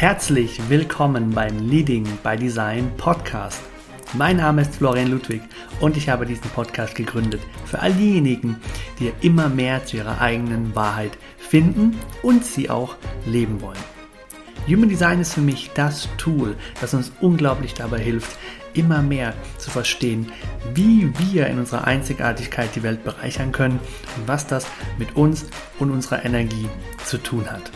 Herzlich willkommen beim Leading by Design Podcast. Mein Name ist Florian Ludwig und ich habe diesen Podcast gegründet für all diejenigen, die immer mehr zu ihrer eigenen Wahrheit finden und sie auch leben wollen. Human Design ist für mich das Tool, das uns unglaublich dabei hilft, immer mehr zu verstehen, wie wir in unserer Einzigartigkeit die Welt bereichern können und was das mit uns und unserer Energie zu tun hat.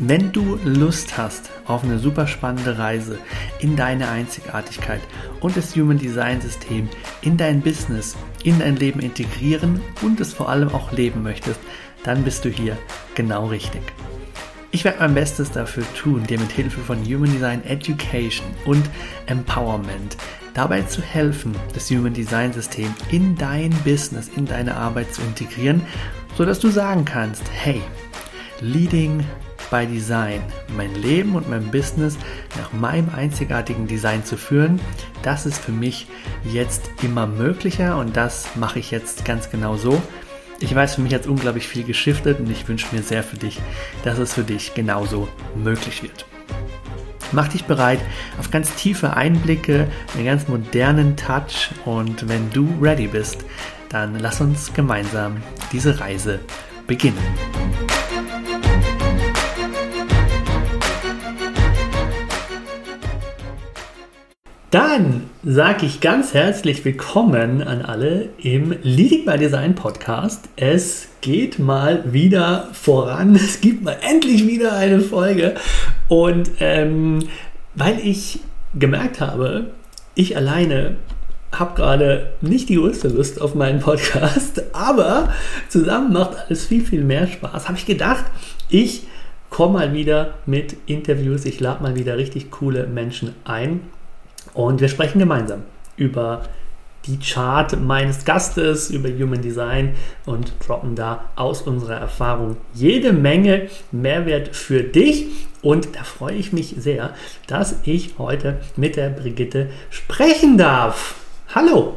Wenn du Lust hast auf eine super spannende Reise in deine Einzigartigkeit und das Human Design System in dein Business, in dein Leben integrieren und es vor allem auch leben möchtest, dann bist du hier genau richtig. Ich werde mein Bestes dafür tun, dir mit Hilfe von Human Design Education und Empowerment dabei zu helfen, das Human Design System in dein Business, in deine Arbeit zu integrieren, sodass du sagen kannst, hey, Leading by Design, mein Leben und mein Business nach meinem einzigartigen Design zu führen, das ist für mich jetzt immer möglicher und das mache ich jetzt ganz genau so. Ich weiß, für mich hat es unglaublich viel geschiftet und ich wünsche mir sehr für dich, dass es für dich genauso möglich wird. Mach dich bereit auf ganz tiefe Einblicke, einen ganz modernen Touch und wenn du ready bist, dann lass uns gemeinsam diese Reise beginnen. Dann sage ich ganz herzlich willkommen an alle im Leading by Design Podcast. Es geht mal wieder voran. Es gibt mal endlich wieder eine Folge. Und ähm, weil ich gemerkt habe, ich alleine habe gerade nicht die größte Lust auf meinen Podcast, aber zusammen macht alles viel, viel mehr Spaß. Habe ich gedacht, ich komme mal wieder mit Interviews, ich lade mal wieder richtig coole Menschen ein und wir sprechen gemeinsam über die Chart meines Gastes, über Human Design und droppen da aus unserer Erfahrung jede Menge Mehrwert für dich. Und da freue ich mich sehr, dass ich heute mit der Brigitte sprechen darf. Hallo!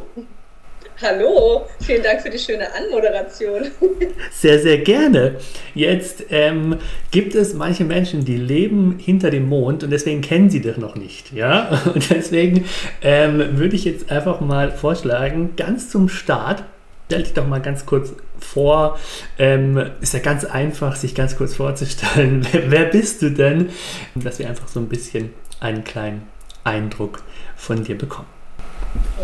Hallo, vielen Dank für die schöne Anmoderation. Sehr, sehr gerne. Jetzt ähm, gibt es manche Menschen, die leben hinter dem Mond und deswegen kennen sie dich noch nicht. Ja? Und deswegen ähm, würde ich jetzt einfach mal vorschlagen, ganz zum Start, stell dich doch mal ganz kurz vor. Ähm, ist ja ganz einfach, sich ganz kurz vorzustellen. Wer, wer bist du denn? Dass wir einfach so ein bisschen einen kleinen Eindruck von dir bekommen.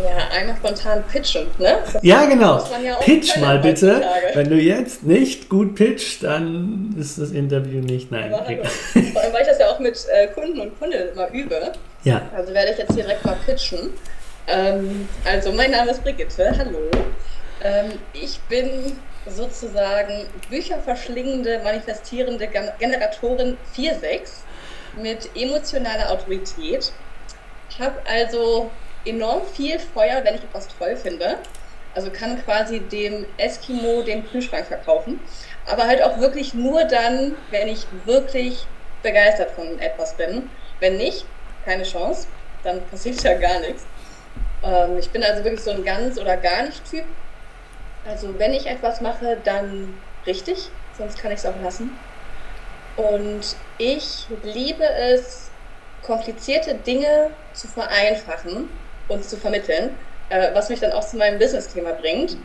Ja, einmal spontan pitchen, ne? Das ja, genau. Ja Pitch mal bitte. Wenn du jetzt nicht gut pitchst, dann ist das Interview nicht. Nein. Vor allem, weil ich das ja auch mit äh, Kunden und Kundinnen immer übe. Ja. Also werde ich jetzt direkt mal pitchen. Ähm, also, mein Name ist Brigitte. Hallo. Ähm, ich bin sozusagen bücherverschlingende, manifestierende Generatorin 4.6 mit emotionaler Autorität. Ich habe also enorm viel Feuer, wenn ich etwas toll finde. Also kann quasi dem Eskimo den Kühlschrank verkaufen. Aber halt auch wirklich nur dann, wenn ich wirklich begeistert von etwas bin. Wenn nicht, keine Chance, dann passiert ja gar nichts. Ähm, ich bin also wirklich so ein ganz oder gar nicht Typ. Also wenn ich etwas mache, dann richtig, sonst kann ich es auch lassen. Und ich liebe es, komplizierte Dinge zu vereinfachen uns zu vermitteln, äh, was mich dann auch zu meinem Business-Thema bringt.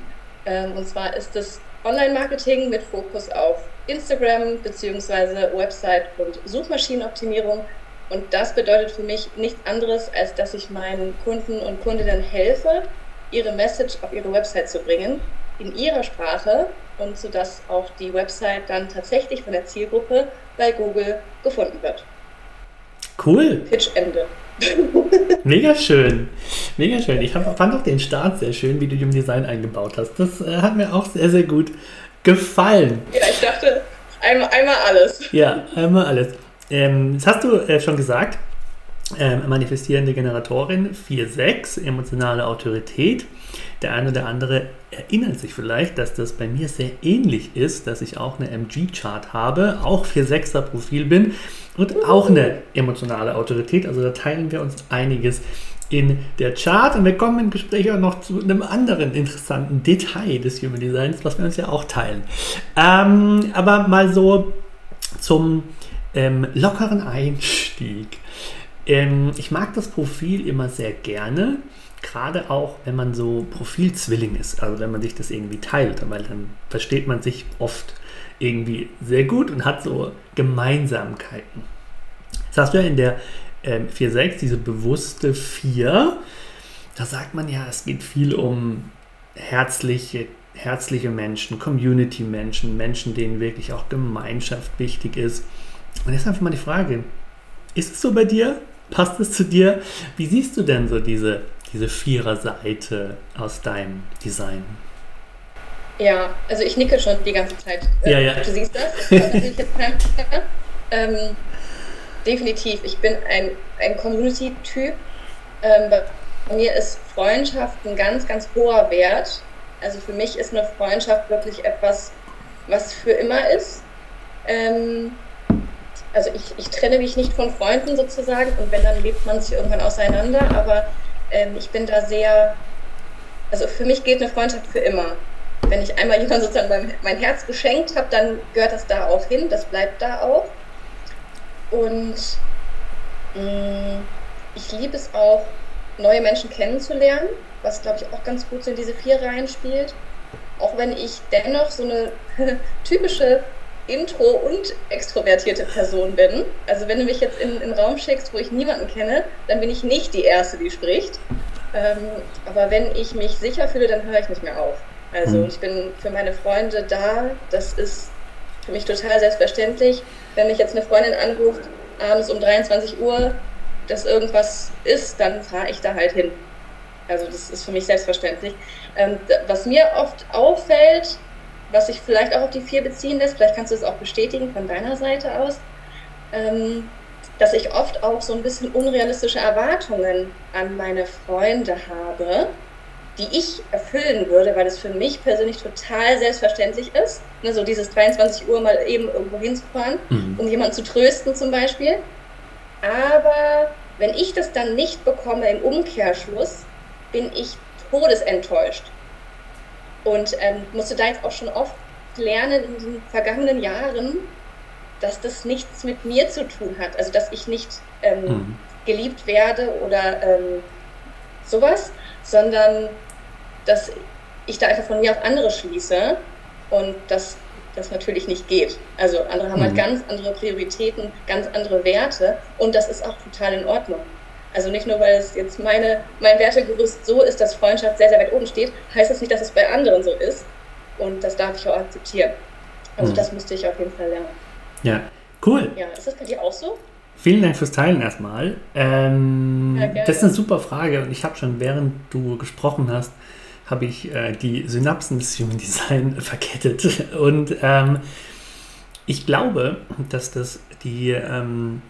Ähm, und zwar ist es Online-Marketing mit Fokus auf Instagram bzw. Website- und Suchmaschinenoptimierung. Und das bedeutet für mich nichts anderes, als dass ich meinen Kunden und Kundinnen helfe, ihre Message auf ihre Website zu bringen, in ihrer Sprache und sodass auch die Website dann tatsächlich von der Zielgruppe bei Google gefunden wird. Cool. Pitch Ende. Mega schön. Mega schön. Ich hab, fand auch den Start sehr schön, wie du Human Design eingebaut hast. Das äh, hat mir auch sehr, sehr gut gefallen. Ja, ich dachte, einmal, einmal alles. Ja, einmal alles. Ähm, das hast du äh, schon gesagt. Ähm, manifestierende Generatorin 4.6, emotionale Autorität. Der eine oder andere erinnert sich vielleicht, dass das bei mir sehr ähnlich ist, dass ich auch eine MG-Chart habe, auch 4.6er Profil bin und auch eine emotionale Autorität. Also da teilen wir uns einiges in der Chart und wir kommen im Gespräch auch noch zu einem anderen interessanten Detail des Human Designs, was wir uns ja auch teilen. Ähm, aber mal so zum ähm, lockeren Einstieg. Ähm, ich mag das Profil immer sehr gerne, gerade auch, wenn man so Profilzwilling ist, also wenn man sich das irgendwie teilt, weil dann versteht man sich oft irgendwie sehr gut und hat so Gemeinsamkeiten. Das hast du ja in der ähm, 4.6, diese bewusste 4, da sagt man ja, es geht viel um herzliche, herzliche Menschen, Community-Menschen, Menschen, denen wirklich auch Gemeinschaft wichtig ist. Und jetzt einfach mal die Frage, ist es so bei dir? Passt es zu dir? Wie siehst du denn so diese, diese Vierer-Seite aus deinem Design? Ja, also ich nicke schon die ganze Zeit. Ja, ja. Du siehst das? ähm, definitiv. Ich bin ein, ein Community-Typ. Ähm, bei mir ist Freundschaft ein ganz, ganz hoher Wert. Also für mich ist eine Freundschaft wirklich etwas, was für immer ist. Ähm, also ich, ich trenne mich nicht von Freunden sozusagen und wenn, dann lebt man sich irgendwann auseinander, aber ähm, ich bin da sehr, also für mich gilt eine Freundschaft für immer. Wenn ich einmal jemand sozusagen mein, mein Herz geschenkt habe, dann gehört das da auch hin, das bleibt da auch. Und mh, mm, ich liebe es auch, neue Menschen kennenzulernen, was glaube ich auch ganz gut so in diese vier Reihen spielt. Auch wenn ich dennoch so eine typische intro- und extrovertierte Person bin. Also wenn du mich jetzt in, in einen Raum schickst, wo ich niemanden kenne, dann bin ich nicht die Erste, die spricht. Ähm, aber wenn ich mich sicher fühle, dann höre ich nicht mehr auf. Also mhm. ich bin für meine Freunde da. Das ist für mich total selbstverständlich. Wenn mich jetzt eine Freundin anruft, abends um 23 Uhr, dass irgendwas ist, dann fahre ich da halt hin. Also das ist für mich selbstverständlich. Ähm, was mir oft auffällt, was sich vielleicht auch auf die vier beziehen lässt, vielleicht kannst du es auch bestätigen von deiner Seite aus, ähm, dass ich oft auch so ein bisschen unrealistische Erwartungen an meine Freunde habe, die ich erfüllen würde, weil es für mich persönlich total selbstverständlich ist, ne, so dieses 23 Uhr mal eben irgendwo hinzufahren, mhm. um jemanden zu trösten zum Beispiel. Aber wenn ich das dann nicht bekomme im Umkehrschluss, bin ich todesenttäuscht. Und ähm, musste da jetzt auch schon oft lernen in den vergangenen Jahren, dass das nichts mit mir zu tun hat. Also dass ich nicht ähm, mhm. geliebt werde oder ähm, sowas, sondern dass ich da einfach von mir auf andere schließe und dass das natürlich nicht geht. Also andere haben halt mhm. halt ganz andere Prioritäten, ganz andere Werte und das ist auch total in Ordnung. Also nicht nur, weil es jetzt meine, mein Wertegerüst so ist, dass Freundschaft sehr, sehr weit oben steht, heißt das nicht, dass es bei anderen so ist. Und das darf ich auch akzeptieren. Also mhm. das müsste ich auf jeden Fall lernen. Ja, cool. Ja, ist das bei dir auch so? Vielen Dank fürs Teilen erstmal. Ähm, ja, das ist eine super Frage und ich habe schon, während du gesprochen hast, habe ich äh, die Synapsen des Human Design verkettet. Und ähm, ich glaube, dass das die ähm,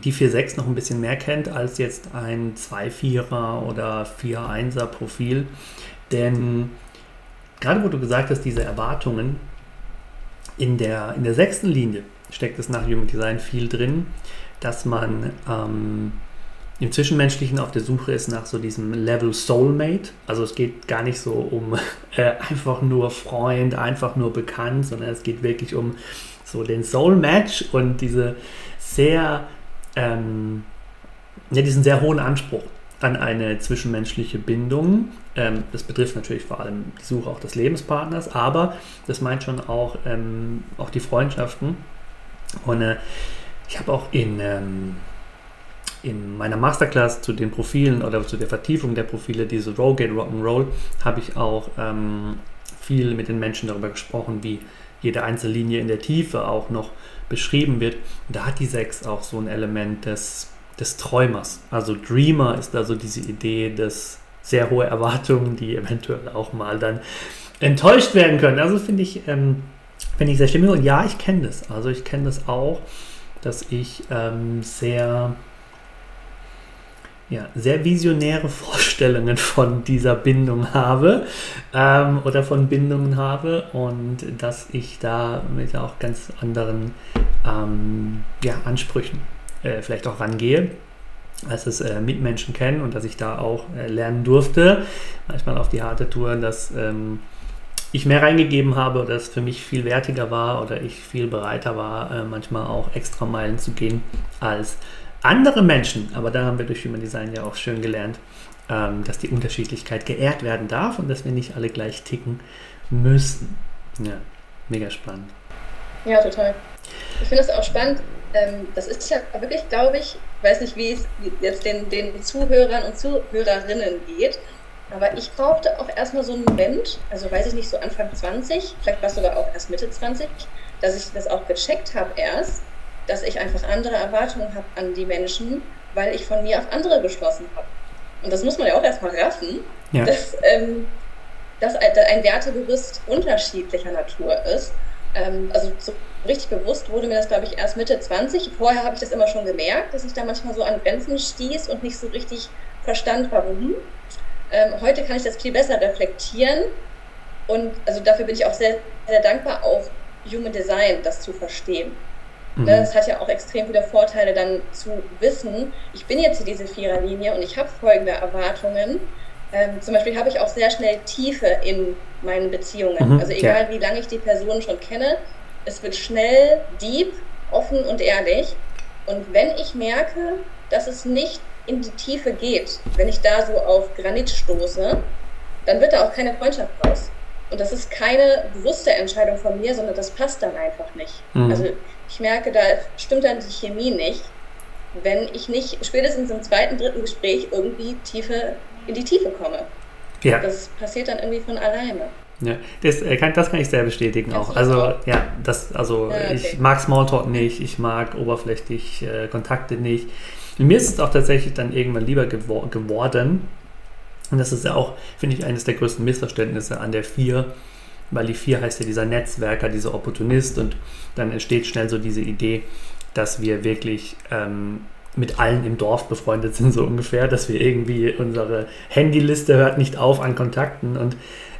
die 4.6 noch ein bisschen mehr kennt als jetzt ein 2.4er oder 4.1er Profil. Denn gerade wo du gesagt hast, diese Erwartungen, in der, in der sechsten Linie steckt es nach Human Design viel drin, dass man ähm, im Zwischenmenschlichen auf der Suche ist nach so diesem Level Soulmate. Also es geht gar nicht so um äh, einfach nur Freund, einfach nur bekannt, sondern es geht wirklich um so den Soul Match und diese sehr ähm, ja, diesen sehr hohen Anspruch an eine zwischenmenschliche Bindung. Ähm, das betrifft natürlich vor allem die Suche auch des Lebenspartners, aber das meint schon auch, ähm, auch die Freundschaften. Und äh, ich habe auch in, ähm, in meiner Masterclass zu den Profilen oder zu der Vertiefung der Profile, diese Rollgate Rock'n'Roll, habe ich auch ähm, viel mit den Menschen darüber gesprochen, wie jede einzelne Linie in der Tiefe auch noch beschrieben wird. Und da hat die 6 auch so ein Element des, des Träumers. Also Dreamer ist da so diese Idee des sehr hohe Erwartungen, die eventuell auch mal dann enttäuscht werden können. Also finde ich, ähm, finde ich sehr stimmig. Und ja, ich kenne das. Also ich kenne das auch, dass ich ähm, sehr ja, sehr visionäre Vorstellungen von dieser Bindung habe ähm, oder von Bindungen habe und dass ich da mit auch ganz anderen ähm, ja, Ansprüchen äh, vielleicht auch rangehe als es äh, Mitmenschen kennen und dass ich da auch äh, lernen durfte, manchmal auf die harte Tour, dass ähm, ich mehr reingegeben habe oder es für mich viel wertiger war oder ich viel bereiter war, äh, manchmal auch extra Meilen zu gehen als andere Menschen. Aber da haben wir durch Human Design ja auch schön gelernt, ähm, dass die Unterschiedlichkeit geehrt werden darf und dass wir nicht alle gleich ticken müssen. Ja, mega spannend. Ja, total. Ich finde es auch spannend. Ähm, das ist ja wirklich, glaube ich, weiß nicht, wie es jetzt den, den Zuhörern und Zuhörerinnen geht, aber ich brauchte auch erstmal so einen Moment, also weiß ich nicht, so Anfang 20, vielleicht war es sogar auch erst Mitte 20, dass ich das auch gecheckt habe erst, dass ich einfach andere Erwartungen habe an die Menschen, weil ich von mir auf andere geschlossen habe. Und das muss man ja auch erstmal raffen, ja. dass, ähm, dass ein Wertegerüst unterschiedlicher Natur ist. Ähm, also so richtig bewusst wurde mir das, glaube ich, erst Mitte 20. Vorher habe ich das immer schon gemerkt, dass ich da manchmal so an Grenzen stieß und nicht so richtig verstand, warum. Ähm, heute kann ich das viel besser reflektieren und also dafür bin ich auch sehr, sehr dankbar, auch Human Design das zu verstehen. Mhm. Das hat ja auch extrem viele Vorteile, dann zu wissen, ich bin jetzt in diese Viererlinie und ich habe folgende Erwartungen. Ähm, zum Beispiel habe ich auch sehr schnell Tiefe in meinen Beziehungen. Mhm, also egal ja. wie lange ich die Person schon kenne, es wird schnell, deep, offen und ehrlich. Und wenn ich merke, dass es nicht in die Tiefe geht, wenn ich da so auf Granit stoße, dann wird da auch keine Freundschaft raus. Und das ist keine bewusste Entscheidung von mir, sondern das passt dann einfach nicht. Mhm. Also ich merke, da stimmt dann die Chemie nicht, wenn ich nicht spätestens im zweiten, dritten Gespräch irgendwie tiefe, in die Tiefe komme. Ja. Das passiert dann irgendwie von alleine. Ja, das äh, kann, das kann ich sehr bestätigen auch. Also ja, das, also ja, okay. ich mag Smalltalk nicht, ich mag oberflächlich äh, Kontakte nicht. Und mir ist es auch tatsächlich dann irgendwann lieber gewor geworden. Und das ist ja auch, finde ich, eines der größten Missverständnisse an der 4, weil die 4 heißt ja dieser Netzwerker, dieser Opportunist und dann entsteht schnell so diese Idee, dass wir wirklich ähm, mit allen im Dorf befreundet sind, so ungefähr, dass wir irgendwie unsere Handyliste hört nicht auf an Kontakten und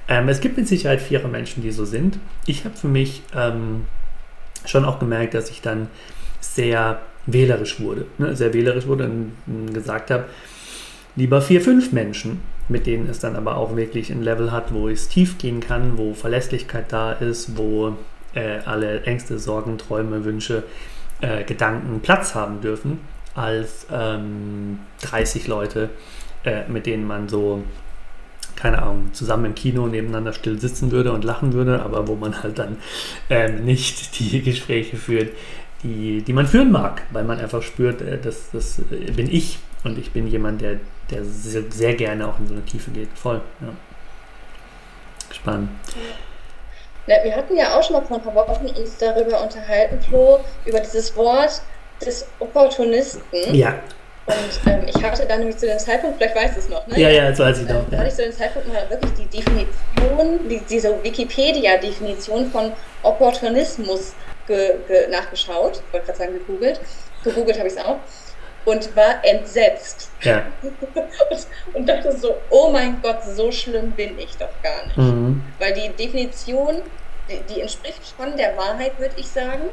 ähm, es gibt mit Sicherheit vierer Menschen, die so sind. Ich habe für mich ähm, schon auch gemerkt, dass ich dann sehr wählerisch wurde. Ne? Sehr wählerisch wurde und gesagt habe, lieber vier, fünf Menschen, mit denen es dann aber auch wirklich ein Level hat, wo es tief gehen kann, wo Verlässlichkeit da ist, wo äh, alle Ängste, Sorgen, Träume, Wünsche, äh, Gedanken Platz haben dürfen, als ähm, 30 Leute, äh, mit denen man so keine Ahnung, zusammen im Kino nebeneinander still sitzen würde und lachen würde, aber wo man halt dann ähm, nicht die Gespräche führt, die, die man führen mag, weil man einfach spürt, äh, das, das äh, bin ich und ich bin jemand, der, der sehr, sehr, gerne auch in so eine Tiefe geht. Voll, ja. Spannend. Ja, wir hatten ja auch schon mal vor ein paar Wochen uns darüber unterhalten, Flo, über dieses Wort des Opportunisten. Ja. Und ähm, ich hatte dann nämlich zu dem Zeitpunkt, vielleicht weißt du es noch, ne? Ja, ja, das weiß ich noch. Ähm, da hatte ich zu dem Zeitpunkt mal wirklich die Definition, die, diese Wikipedia-Definition von Opportunismus ge, ge, nachgeschaut. Ich wollte gerade sagen gegoogelt. Gegoogelt habe ich es auch. Und war entsetzt. Ja. und, und, dachte so, oh mein Gott, so schlimm bin ich doch gar nicht. Mhm. Weil die Definition, die, die entspricht schon der Wahrheit, würde ich sagen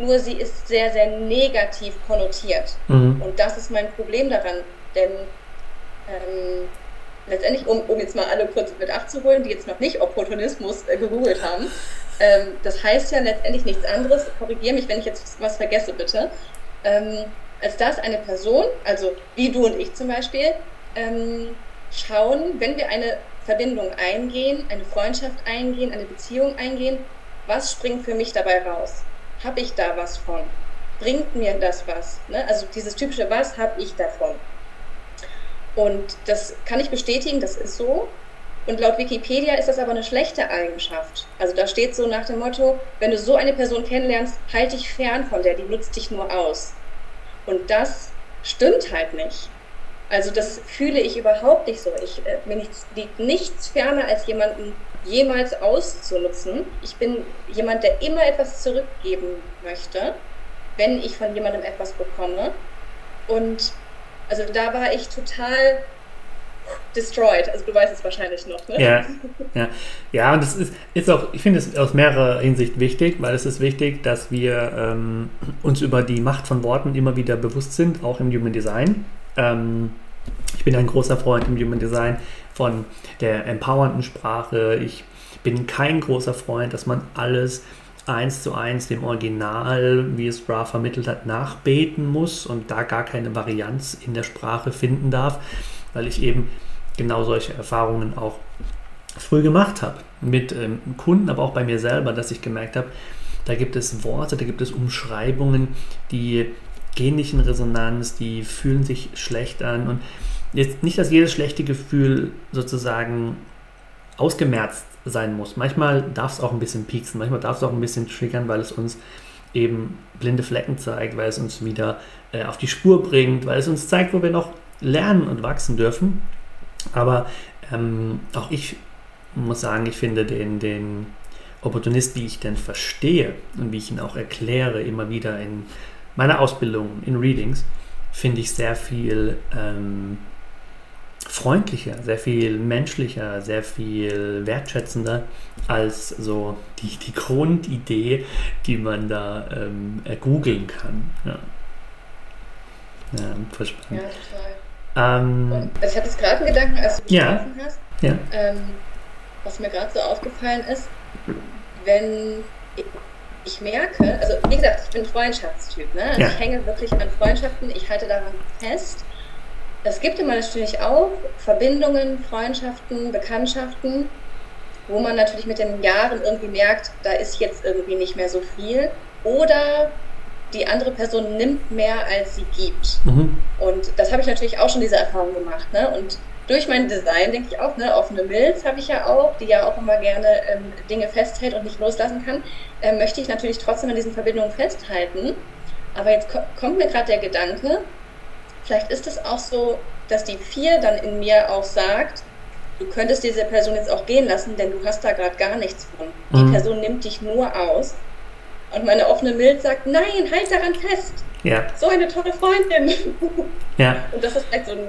nur sie ist sehr, sehr negativ konnotiert. Mhm. Und das ist mein Problem daran, denn ähm, letztendlich, um, um jetzt mal alle kurz mit abzuholen, die jetzt noch nicht Opportunismus äh, gegoogelt haben, ähm, das heißt ja letztendlich nichts anderes, korrigiere mich, wenn ich jetzt was vergesse, bitte, ähm, als dass eine Person, also wie du und ich zum Beispiel, ähm, schauen, wenn wir eine Verbindung eingehen, eine Freundschaft eingehen, eine Beziehung eingehen, was springt für mich dabei raus? habe ich da was von? Bringt mir das was? Ne? Also dieses typische, was habe ich davon? Und das kann ich bestätigen, das ist so. Und laut Wikipedia ist das aber eine schlechte Eigenschaft. Also da steht so nach dem Motto, wenn du so eine Person kennenlernst, halt dich fern von der, die nutzt dich nur aus. Und das stimmt halt nicht. Also das fühle ich überhaupt nicht so. Ich, äh, mir nichts, liegt nichts ferner als jemanden jemals auszunutzen. Ich bin jemand, der immer etwas zurückgeben möchte, wenn ich von jemandem etwas bekomme. Und also da war ich total destroyed. Also du weißt es wahrscheinlich noch, ne? Ja, ja. ja und das ist, ist auch, ich finde es aus mehrerer Hinsicht wichtig, weil es ist wichtig, dass wir ähm, uns über die Macht von Worten immer wieder bewusst sind, auch im Human Design. Ähm, ich bin ein großer Freund im Human Design von der empowernden Sprache. Ich bin kein großer Freund, dass man alles eins zu eins dem Original, wie es Bra vermittelt hat, nachbeten muss und da gar keine Varianz in der Sprache finden darf, weil ich eben genau solche Erfahrungen auch früh gemacht habe. Mit ähm, Kunden, aber auch bei mir selber, dass ich gemerkt habe, da gibt es Worte, da gibt es Umschreibungen, die gehen nicht in Resonanz, die fühlen sich schlecht an. Und jetzt nicht, dass jedes schlechte Gefühl sozusagen ausgemerzt sein muss. Manchmal darf es auch ein bisschen pieksen, manchmal darf es auch ein bisschen triggern, weil es uns eben blinde Flecken zeigt, weil es uns wieder äh, auf die Spur bringt, weil es uns zeigt, wo wir noch lernen und wachsen dürfen. Aber ähm, auch ich muss sagen, ich finde den, den Opportunist, wie ich denn verstehe und wie ich ihn auch erkläre, immer wieder in meiner Ausbildung, in Readings, finde ich sehr viel ähm, freundlicher, sehr viel menschlicher, sehr viel wertschätzender als so die, die Grundidee, die man da ähm, googeln kann. Ja, ja verspannt. Ja, total. Ähm, also ich hatte es gerade einen Gedanken, als du gesprochen ja, hast. Ja. Ähm, was mir gerade so aufgefallen ist, wenn ich merke, also wie gesagt, ich bin Freundschaftstyp, ne? Also ja. ich hänge wirklich an Freundschaften, ich halte daran fest. Es gibt immer natürlich auch Verbindungen, Freundschaften, Bekanntschaften, wo man natürlich mit den Jahren irgendwie merkt, da ist jetzt irgendwie nicht mehr so viel. Oder die andere Person nimmt mehr, als sie gibt. Mhm. Und das habe ich natürlich auch schon diese Erfahrung gemacht. Ne? Und durch mein Design denke ich auch, ne, offene Milz habe ich ja auch, die ja auch immer gerne ähm, Dinge festhält und nicht loslassen kann, äh, möchte ich natürlich trotzdem an diesen Verbindungen festhalten. Aber jetzt ko kommt mir gerade der Gedanke, vielleicht ist es auch so, dass die vier dann in mir auch sagt, du könntest diese Person jetzt auch gehen lassen, denn du hast da gerade gar nichts von. Die mhm. Person nimmt dich nur aus. Und meine offene Milz sagt, nein, halt daran fest. Ja. So eine tolle Freundin. Ja. Und das ist vielleicht so ein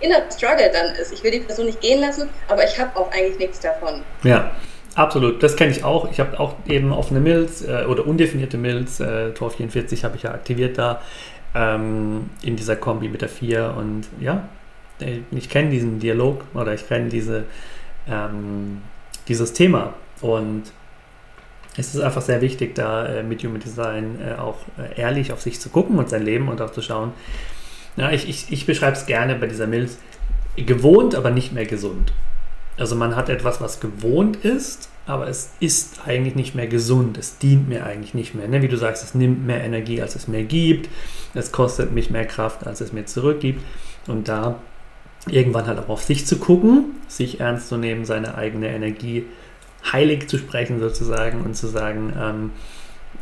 inner Struggle dann ist. Ich will die Person nicht gehen lassen, aber ich habe auch eigentlich nichts davon. Ja. Absolut, das kenne ich auch. Ich habe auch eben offene Mills äh, oder undefinierte Mills, äh, Tor 44 habe ich ja aktiviert da ähm, in dieser Kombi mit der 4 und ja, ich kenne diesen Dialog oder ich kenne diese, ähm, dieses Thema und es ist einfach sehr wichtig, da äh, mit Human Design äh, auch äh, ehrlich auf sich zu gucken und sein Leben und auch zu schauen, ja, ich, ich, ich beschreibe es gerne bei dieser Milz. Gewohnt, aber nicht mehr gesund. Also man hat etwas, was gewohnt ist, aber es ist eigentlich nicht mehr gesund. Es dient mir eigentlich nicht mehr. Ne? Wie du sagst, es nimmt mehr Energie, als es mir gibt. Es kostet mich mehr Kraft, als es mir zurückgibt. Und da irgendwann halt auch auf sich zu gucken, sich ernst zu nehmen, seine eigene Energie heilig zu sprechen sozusagen und zu sagen, ähm,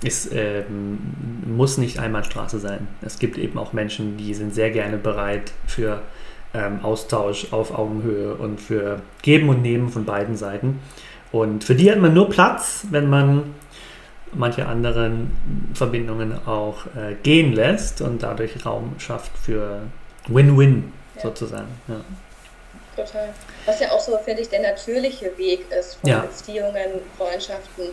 es ähm, muss nicht Einbahnstraße sein. Es gibt eben auch Menschen, die sind sehr gerne bereit für ähm, Austausch auf Augenhöhe und für Geben und Nehmen von beiden Seiten. Und für die hat man nur Platz, wenn man manche anderen Verbindungen auch äh, gehen lässt und dadurch Raum schafft für Win-Win sozusagen. Ja. Total. Was ja auch so, finde ich, der natürliche Weg ist von ja. Beziehungen, Freundschaften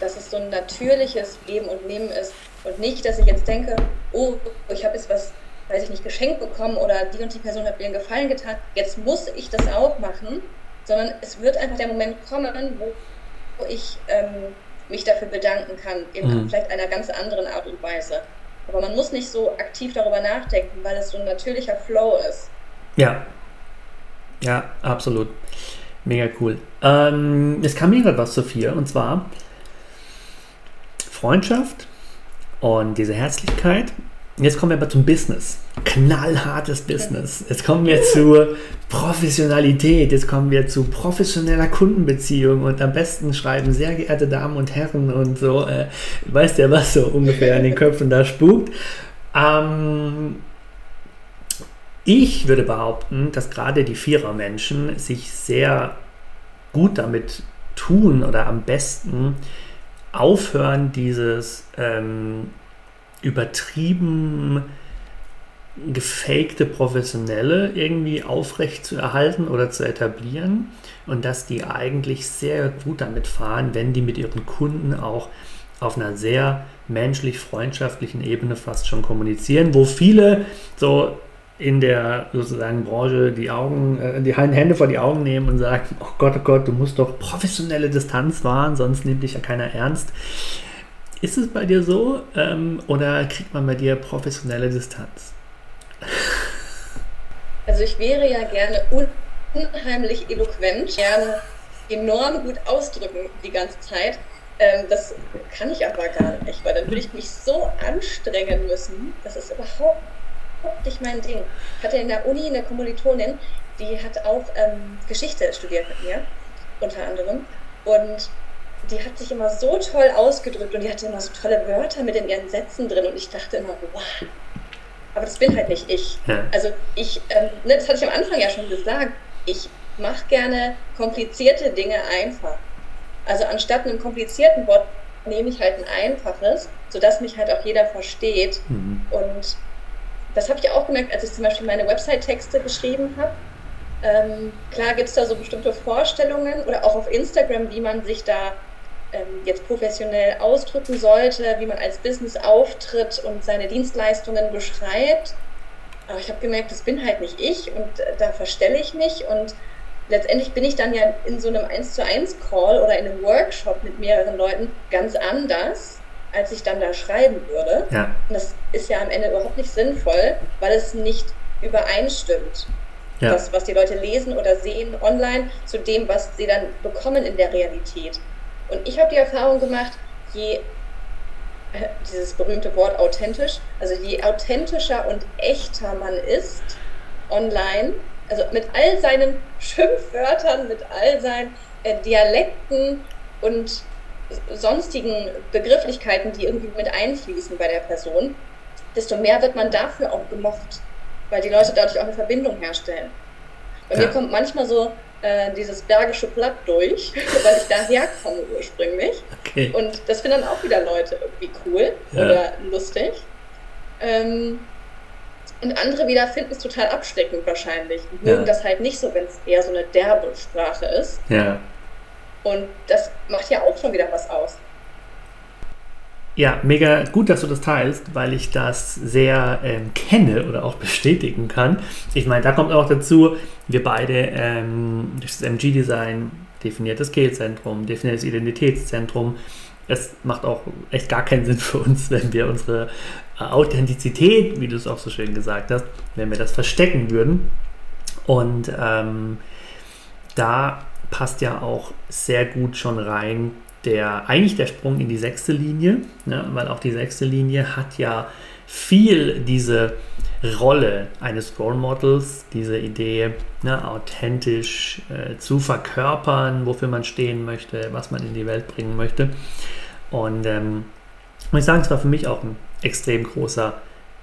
dass es so ein natürliches Geben und Nehmen ist und nicht, dass ich jetzt denke, oh, ich habe jetzt was, weiß ich nicht, geschenkt bekommen oder die und die Person hat mir einen Gefallen getan, jetzt muss ich das auch machen, sondern es wird einfach der Moment kommen, wo, wo ich ähm, mich dafür bedanken kann, in mhm. vielleicht einer ganz anderen Art und Weise. Aber man muss nicht so aktiv darüber nachdenken, weil es so ein natürlicher Flow ist. Ja. Ja, absolut. Mega cool. Ähm, es kam mir gerade was, Sophia, und zwar, Freundschaft und diese Herzlichkeit. Jetzt kommen wir aber zum Business. Knallhartes Business. Jetzt kommen wir zur Professionalität. Jetzt kommen wir zu professioneller Kundenbeziehung und am besten schreiben sehr geehrte Damen und Herren und so. Äh, weißt ja, was so ungefähr in den Köpfen da spukt. Ähm, ich würde behaupten, dass gerade die Vierer-Menschen sich sehr gut damit tun oder am besten aufhören, dieses ähm, übertrieben gefakte Professionelle irgendwie aufrecht zu erhalten oder zu etablieren und dass die eigentlich sehr gut damit fahren, wenn die mit ihren Kunden auch auf einer sehr menschlich freundschaftlichen Ebene fast schon kommunizieren, wo viele so in der sozusagen Branche die Augen, äh, die Hände vor die Augen nehmen und sagen, oh Gott, oh Gott, du musst doch professionelle Distanz wahren, sonst nimmt dich ja keiner ernst. Ist es bei dir so ähm, oder kriegt man bei dir professionelle Distanz? Also ich wäre ja gerne unheimlich eloquent, gerne enorm gut ausdrücken die ganze Zeit. Ähm, das kann ich aber gar nicht, weil dann würde ich mich so anstrengen müssen. Das ist überhaupt nicht mein Ding. Ich hatte in der Uni eine Kommilitonin, die hat auch ähm, Geschichte studiert mit mir, unter anderem. Und die hat sich immer so toll ausgedrückt und die hatte immer so tolle Wörter mit in ihren Sätzen drin und ich dachte immer, wow, aber das bin halt nicht ich. Ja. Also ich, ähm, ne, das hatte ich am Anfang ja schon gesagt, ich mache gerne komplizierte Dinge einfach. Also anstatt einem komplizierten Wort nehme ich halt ein einfaches, sodass mich halt auch jeder versteht. Mhm. Und das habe ich auch gemerkt, als ich zum Beispiel meine Website-Texte geschrieben habe. Ähm, klar gibt es da so bestimmte Vorstellungen oder auch auf Instagram, wie man sich da ähm, jetzt professionell ausdrücken sollte, wie man als Business auftritt und seine Dienstleistungen beschreibt. Aber ich habe gemerkt, das bin halt nicht ich und äh, da verstelle ich mich und letztendlich bin ich dann ja in so einem 1 zu 1 Call oder in einem Workshop mit mehreren Leuten ganz anders, als ich dann da schreiben würde. Ja. Und das ist ja am Ende überhaupt nicht sinnvoll, weil es nicht übereinstimmt. Ja. Das, was die Leute lesen oder sehen online, zu dem, was sie dann bekommen in der Realität. Und ich habe die Erfahrung gemacht, je äh, dieses berühmte Wort authentisch, also je authentischer und echter man ist online, also mit all seinen Schimpfwörtern, mit all seinen äh, Dialekten und sonstigen Begrifflichkeiten, die irgendwie mit einfließen bei der Person, desto mehr wird man dafür auch gemocht, weil die Leute dadurch auch eine Verbindung herstellen. Bei ja. mir kommt manchmal so äh, dieses bergische Blatt durch, weil ich daher komme ursprünglich. Okay. Und das finden dann auch wieder Leute irgendwie cool ja. oder lustig. Ähm, und andere wieder finden es total abschreckend wahrscheinlich und mögen ja. das halt nicht so, wenn es eher so eine derbe Sprache ist. Ja. Und das macht ja auch schon wieder was aus. Ja, mega gut, dass du das teilst, weil ich das sehr ähm, kenne oder auch bestätigen kann. Ich meine, da kommt auch dazu, wir beide ähm, das MG-Design definiert das Scale-Zentrum, definiert das Identitätszentrum. Es macht auch echt gar keinen Sinn für uns, wenn wir unsere äh, Authentizität, wie du es auch so schön gesagt hast, wenn wir das verstecken würden. Und ähm, da passt ja auch sehr gut schon rein der eigentlich der Sprung in die sechste Linie, ne, weil auch die sechste Linie hat ja viel diese Rolle eines Role Models, diese Idee, ne, authentisch äh, zu verkörpern, wofür man stehen möchte, was man in die Welt bringen möchte. Und ähm, muss ich sagen, es war für mich auch ein extrem großer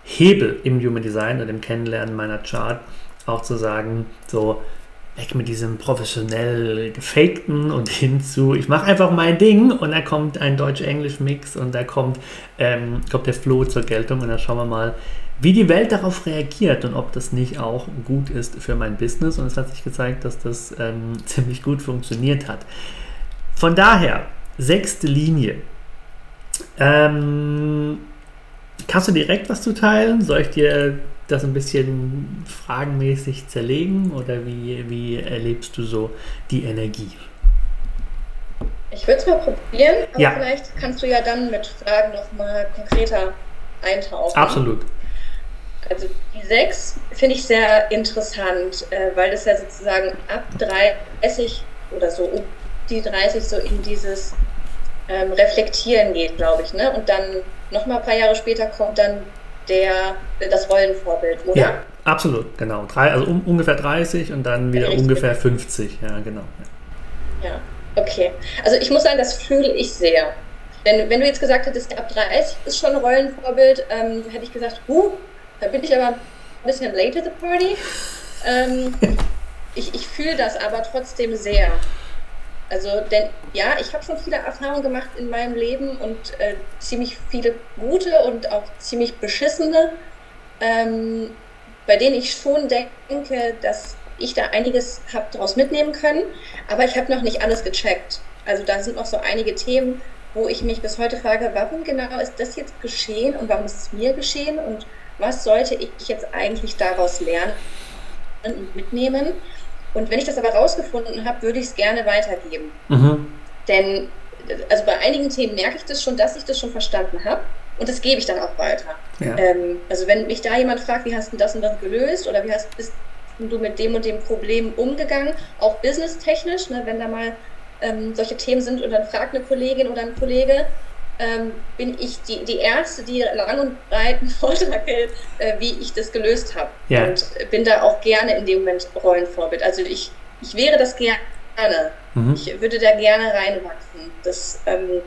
Hebel im Human Design und im Kennenlernen meiner Chart, auch zu sagen, so weg mit diesem professionell gefakten und hinzu, ich mache einfach mein Ding und da kommt ein Deutsch-Englisch-Mix und da kommt, ähm, kommt der Flow zur Geltung und dann schauen wir mal, wie die Welt darauf reagiert und ob das nicht auch gut ist für mein Business. Und es hat sich gezeigt, dass das ähm, ziemlich gut funktioniert hat. Von daher, sechste Linie. Ähm, kannst du direkt was zu teilen? Soll ich dir das ein bisschen fragenmäßig zerlegen oder wie, wie erlebst du so die Energie? Ich würde es mal probieren, aber ja. vielleicht kannst du ja dann mit Fragen nochmal konkreter eintauchen. Absolut. Also die 6 finde ich sehr interessant, äh, weil das ja sozusagen ab 30 oder so um die 30 so in dieses ähm, Reflektieren geht, glaube ich. Ne? Und dann nochmal ein paar Jahre später kommt dann der, das Rollenvorbild, oder? Ja, absolut, genau. Drei, also um, ungefähr 30 und dann wieder ja, ungefähr 50, ja, genau. Ja. ja, okay. Also ich muss sagen, das fühle ich sehr. Denn wenn du jetzt gesagt hättest, ab 30 ist schon ein Rollenvorbild, ähm, hätte ich gesagt, huh, da bin ich aber ein bisschen late to the party. Ähm, ich ich fühle das aber trotzdem sehr. Also, denn ja, ich habe schon viele Erfahrungen gemacht in meinem Leben und äh, ziemlich viele gute und auch ziemlich beschissene, ähm, bei denen ich schon denke, dass ich da einiges habe daraus mitnehmen können, aber ich habe noch nicht alles gecheckt. Also da sind noch so einige Themen, wo ich mich bis heute frage, warum genau ist das jetzt geschehen und warum ist es mir geschehen und was sollte ich jetzt eigentlich daraus lernen und mitnehmen. Und wenn ich das aber rausgefunden habe, würde ich es gerne weitergeben. Mhm. Denn also bei einigen Themen merke ich das schon, dass ich das schon verstanden habe. Und das gebe ich dann auch weiter. Ja. Ähm, also wenn mich da jemand fragt, wie hast du das und das gelöst oder wie hast bist du mit dem und dem Problem umgegangen, auch businesstechnisch, ne, wenn da mal ähm, solche Themen sind und dann fragt eine Kollegin oder ein Kollege, ähm, bin ich die, die Erste, die lang und breit einen Vortrag hält, äh, wie ich das gelöst habe. Ja. Und bin da auch gerne in dem Moment Rollenvorbild. Also ich, ich wäre das gerne. Mhm. Ich würde da gerne reinwachsen. Das ähm,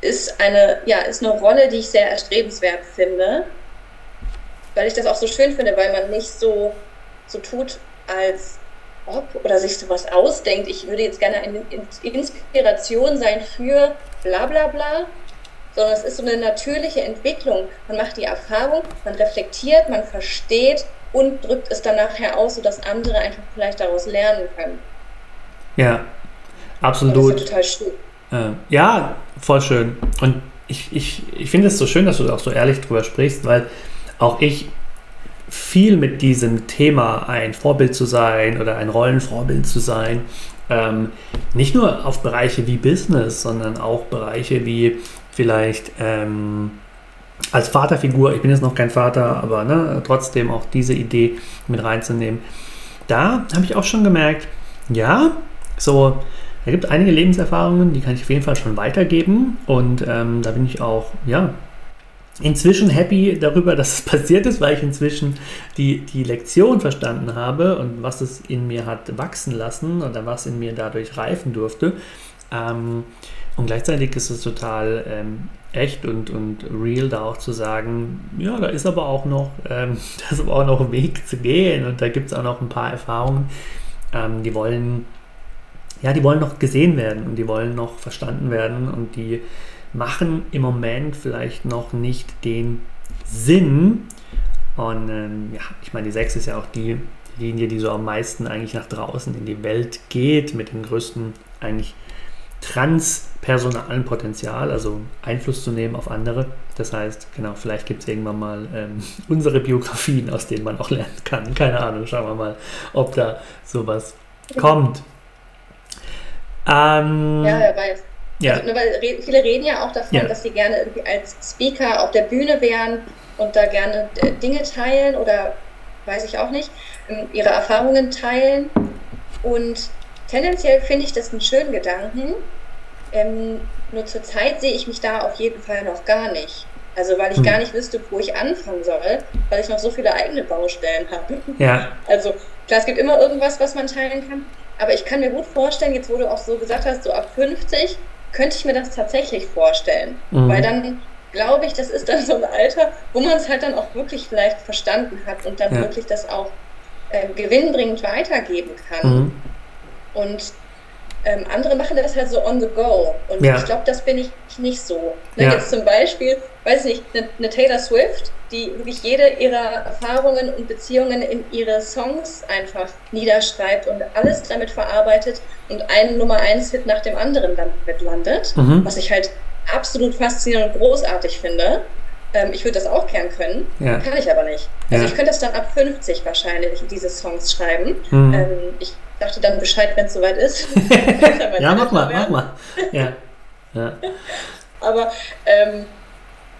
ist eine, ja, ist eine Rolle, die ich sehr erstrebenswert finde, weil ich das auch so schön finde, weil man nicht so, so tut, als ob oder sich sowas ausdenkt. Ich würde jetzt gerne eine Inspiration sein für bla bla bla, sondern es ist so eine natürliche Entwicklung. Man macht die Erfahrung, man reflektiert, man versteht und drückt es dann nachher aus, sodass andere einfach vielleicht daraus lernen können. Ja, absolut. das ist total schön. Äh, ja, voll schön. Und ich, ich, ich finde es so schön, dass du auch so ehrlich drüber sprichst, weil auch ich viel mit diesem Thema ein Vorbild zu sein oder ein Rollenvorbild zu sein, ähm, nicht nur auf Bereiche wie Business, sondern auch Bereiche wie vielleicht ähm, als Vaterfigur, ich bin jetzt noch kein Vater, aber ne, trotzdem auch diese Idee mit reinzunehmen. Da habe ich auch schon gemerkt, ja, so da gibt einige Lebenserfahrungen, die kann ich auf jeden Fall schon weitergeben. Und ähm, da bin ich auch, ja, inzwischen happy darüber, dass es passiert ist, weil ich inzwischen die, die Lektion verstanden habe und was es in mir hat wachsen lassen oder was in mir dadurch reifen durfte. Ähm, und gleichzeitig ist es total ähm, echt und, und real, da auch zu sagen, ja, da ist aber auch noch, ähm, da ist aber auch noch ein Weg zu gehen und da gibt es auch noch ein paar Erfahrungen, ähm, die wollen ja, die wollen noch gesehen werden und die wollen noch verstanden werden und die machen im Moment vielleicht noch nicht den Sinn. Und ähm, ja, ich meine, die 6 ist ja auch die Linie, die so am meisten eigentlich nach draußen in die Welt geht, mit dem größten eigentlich transpersonalen Potenzial, also Einfluss zu nehmen auf andere. Das heißt, genau, vielleicht gibt es irgendwann mal ähm, unsere Biografien, aus denen man auch lernen kann. Keine Ahnung, schauen wir mal, ob da sowas kommt. Ähm, ja, wer weiß. Ja. Also, weil viele reden ja auch davon, ja. dass sie gerne irgendwie als Speaker auf der Bühne wären und da gerne äh, Dinge teilen oder weiß ich auch nicht, ähm, ihre Erfahrungen teilen. Und tendenziell finde ich das einen schönen Gedanken. Ähm, nur zurzeit sehe ich mich da auf jeden Fall noch gar nicht. Also weil ich hm. gar nicht wüsste, wo ich anfangen soll, weil ich noch so viele eigene Baustellen habe. Ja. Also klar, es gibt immer irgendwas, was man teilen kann. Aber ich kann mir gut vorstellen, jetzt wo du auch so gesagt hast, so ab 50 könnte ich mir das tatsächlich vorstellen. Mhm. Weil dann glaube ich, das ist dann so ein Alter, wo man es halt dann auch wirklich vielleicht verstanden hat und dann ja. wirklich das auch äh, gewinnbringend weitergeben kann. Mhm. Und ähm, andere machen das halt so on the go. Und ja. ich glaube, das bin ich nicht so. Ne, ja. Jetzt zum Beispiel, weiß ich nicht, eine, eine Taylor Swift, die wirklich jede ihrer Erfahrungen und Beziehungen in ihre Songs einfach niederschreibt und alles damit verarbeitet und einen Nummer eins Hit nach dem anderen damit landet, mhm. was ich halt absolut faszinierend und großartig finde. Ähm, ich würde das auch gern können, ja. kann ich aber nicht. Also ich könnte das dann ab 50 wahrscheinlich, diese Songs schreiben. Mhm. Ähm, ich dachte dann Bescheid, wenn es soweit ist. ja, mach mal, mach mal. Ja. ja. Aber ähm,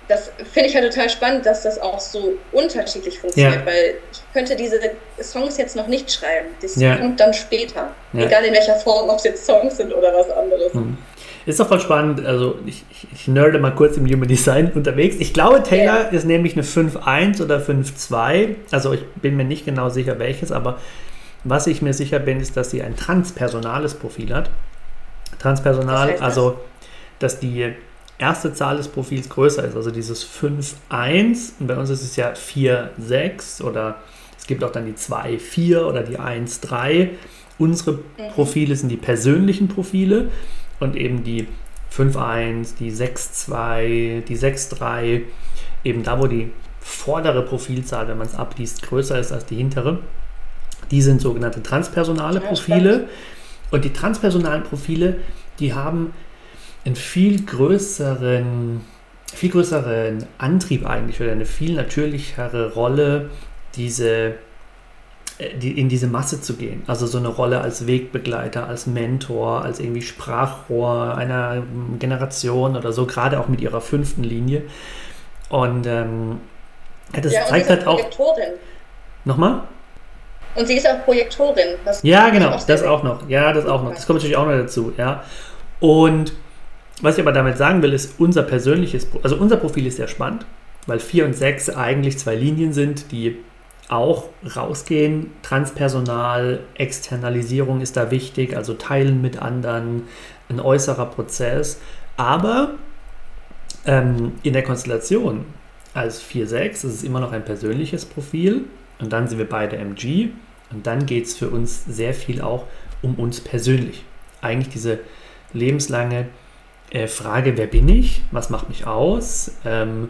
das finde ich halt total spannend, dass das auch so unterschiedlich funktioniert, ja. weil ich könnte diese Songs jetzt noch nicht schreiben. Das ja. kommt dann später. Ja. Egal in welcher Form, ob es jetzt Songs sind oder was anderes. Mhm. Ist doch voll spannend. Also ich, ich, ich nerde mal kurz im Human Design unterwegs. Ich glaube, Taylor ist nämlich eine 5.1 oder 5.2. Also ich bin mir nicht genau sicher welches, aber was ich mir sicher bin, ist, dass sie ein transpersonales Profil hat. Transpersonal, das heißt also dass die erste Zahl des Profils größer ist, also dieses 5-1. Und bei uns ist es ja 4-6 oder es gibt auch dann die 2-4 oder die 1-3. Unsere mhm. Profile sind die persönlichen Profile und eben die 5-1, die 6-2, die 6-3, eben da, wo die vordere Profilzahl, wenn man es abliest, größer ist als die hintere. Die sind sogenannte transpersonale Profile. Und die transpersonalen Profile, die haben einen viel größeren viel größeren Antrieb eigentlich oder eine viel natürlichere Rolle, diese äh, die, in diese Masse zu gehen. Also so eine Rolle als Wegbegleiter, als Mentor, als irgendwie Sprachrohr einer Generation oder so, gerade auch mit ihrer fünften Linie. Und ähm, das ja, zeigt halt auch. Nochmal? Und sie ist auch Projektorin. ja, genau, das auch noch. Ja, das auch noch. Das kommt natürlich auch noch dazu, ja. Und was ich aber damit sagen will, ist unser persönliches, also unser Profil ist sehr spannend, weil 4 und 6 eigentlich zwei Linien sind, die auch rausgehen. Transpersonal, Externalisierung ist da wichtig, also teilen mit anderen, ein äußerer Prozess. Aber ähm, in der Konstellation als 4-6 ist es immer noch ein persönliches Profil und dann sind wir beide MG und dann geht es für uns sehr viel auch um uns persönlich. Eigentlich diese lebenslange äh, Frage, wer bin ich, was macht mich aus, ähm,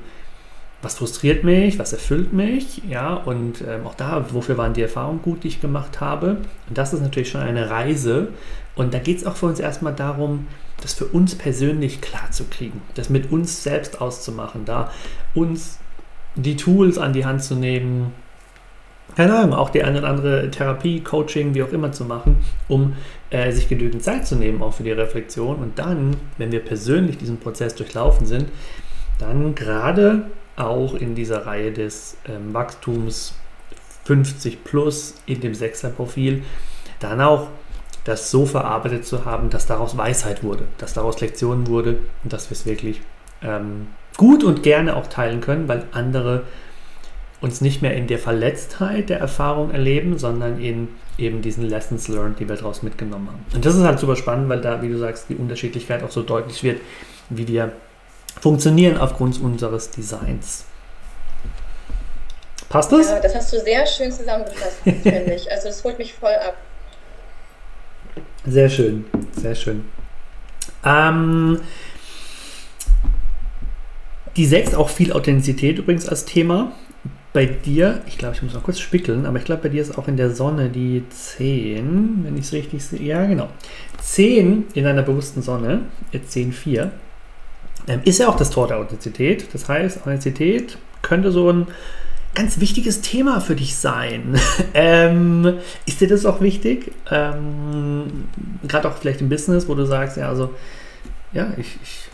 was frustriert mich, was erfüllt mich, ja, und ähm, auch da, wofür waren die Erfahrungen gut, die ich gemacht habe. Und das ist natürlich schon eine Reise. Und da geht es auch für uns erstmal darum, das für uns persönlich klar zu kriegen, das mit uns selbst auszumachen, da uns die Tools an die Hand zu nehmen, keine Ahnung, auch die eine oder andere Therapie, Coaching, wie auch immer zu machen, um äh, sich genügend Zeit zu nehmen, auch für die Reflexion. Und dann, wenn wir persönlich diesen Prozess durchlaufen sind, dann gerade auch in dieser Reihe des ähm, Wachstums 50 plus in dem Sechser-Profil, dann auch das so verarbeitet zu haben, dass daraus Weisheit wurde, dass daraus Lektionen wurde und dass wir es wirklich ähm, gut und gerne auch teilen können, weil andere uns nicht mehr in der Verletztheit der Erfahrung erleben, sondern in eben diesen Lessons learned, die wir daraus mitgenommen haben. Und das ist halt super spannend, weil da, wie du sagst, die Unterschiedlichkeit auch so deutlich wird, wie wir funktionieren aufgrund unseres Designs. Passt das? Ja, das hast du sehr schön zusammengefasst, finde ich. Also das holt mich voll ab. Sehr schön, sehr schön. Ähm, die 6 auch viel Authentizität übrigens als Thema. Bei dir, ich glaube, ich muss noch kurz spickeln, aber ich glaube, bei dir ist auch in der Sonne die 10, wenn ich es richtig sehe. Ja, genau. 10 in einer bewussten Sonne, 10, 4, ähm, ist ja auch das Tor der Authentizität. Das heißt, Authentizität könnte so ein ganz wichtiges Thema für dich sein. ähm, ist dir das auch wichtig? Ähm, Gerade auch vielleicht im Business, wo du sagst, ja, also, ja, ich, ich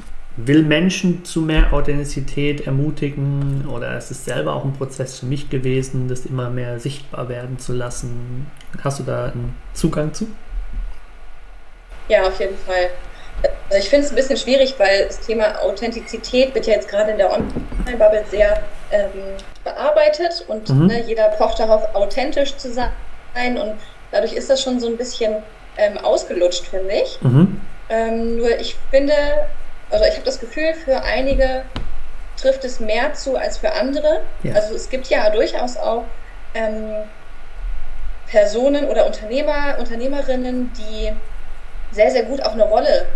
will Menschen zu mehr Authentizität ermutigen oder es ist selber auch ein Prozess für mich gewesen, das immer mehr sichtbar werden zu lassen. Hast du da einen Zugang zu? Ja, auf jeden Fall. Also ich finde es ein bisschen schwierig, weil das Thema Authentizität wird ja jetzt gerade in der Online-Bubble sehr ähm, bearbeitet und mhm. ne, jeder pocht darauf, authentisch zu sein und dadurch ist das schon so ein bisschen ähm, ausgelutscht, finde ich. Mhm. Ähm, nur ich finde, also ich habe das Gefühl, für einige trifft es mehr zu als für andere. Ja. Also es gibt ja durchaus auch ähm, Personen oder Unternehmer, Unternehmerinnen, die sehr, sehr gut auch eine Rolle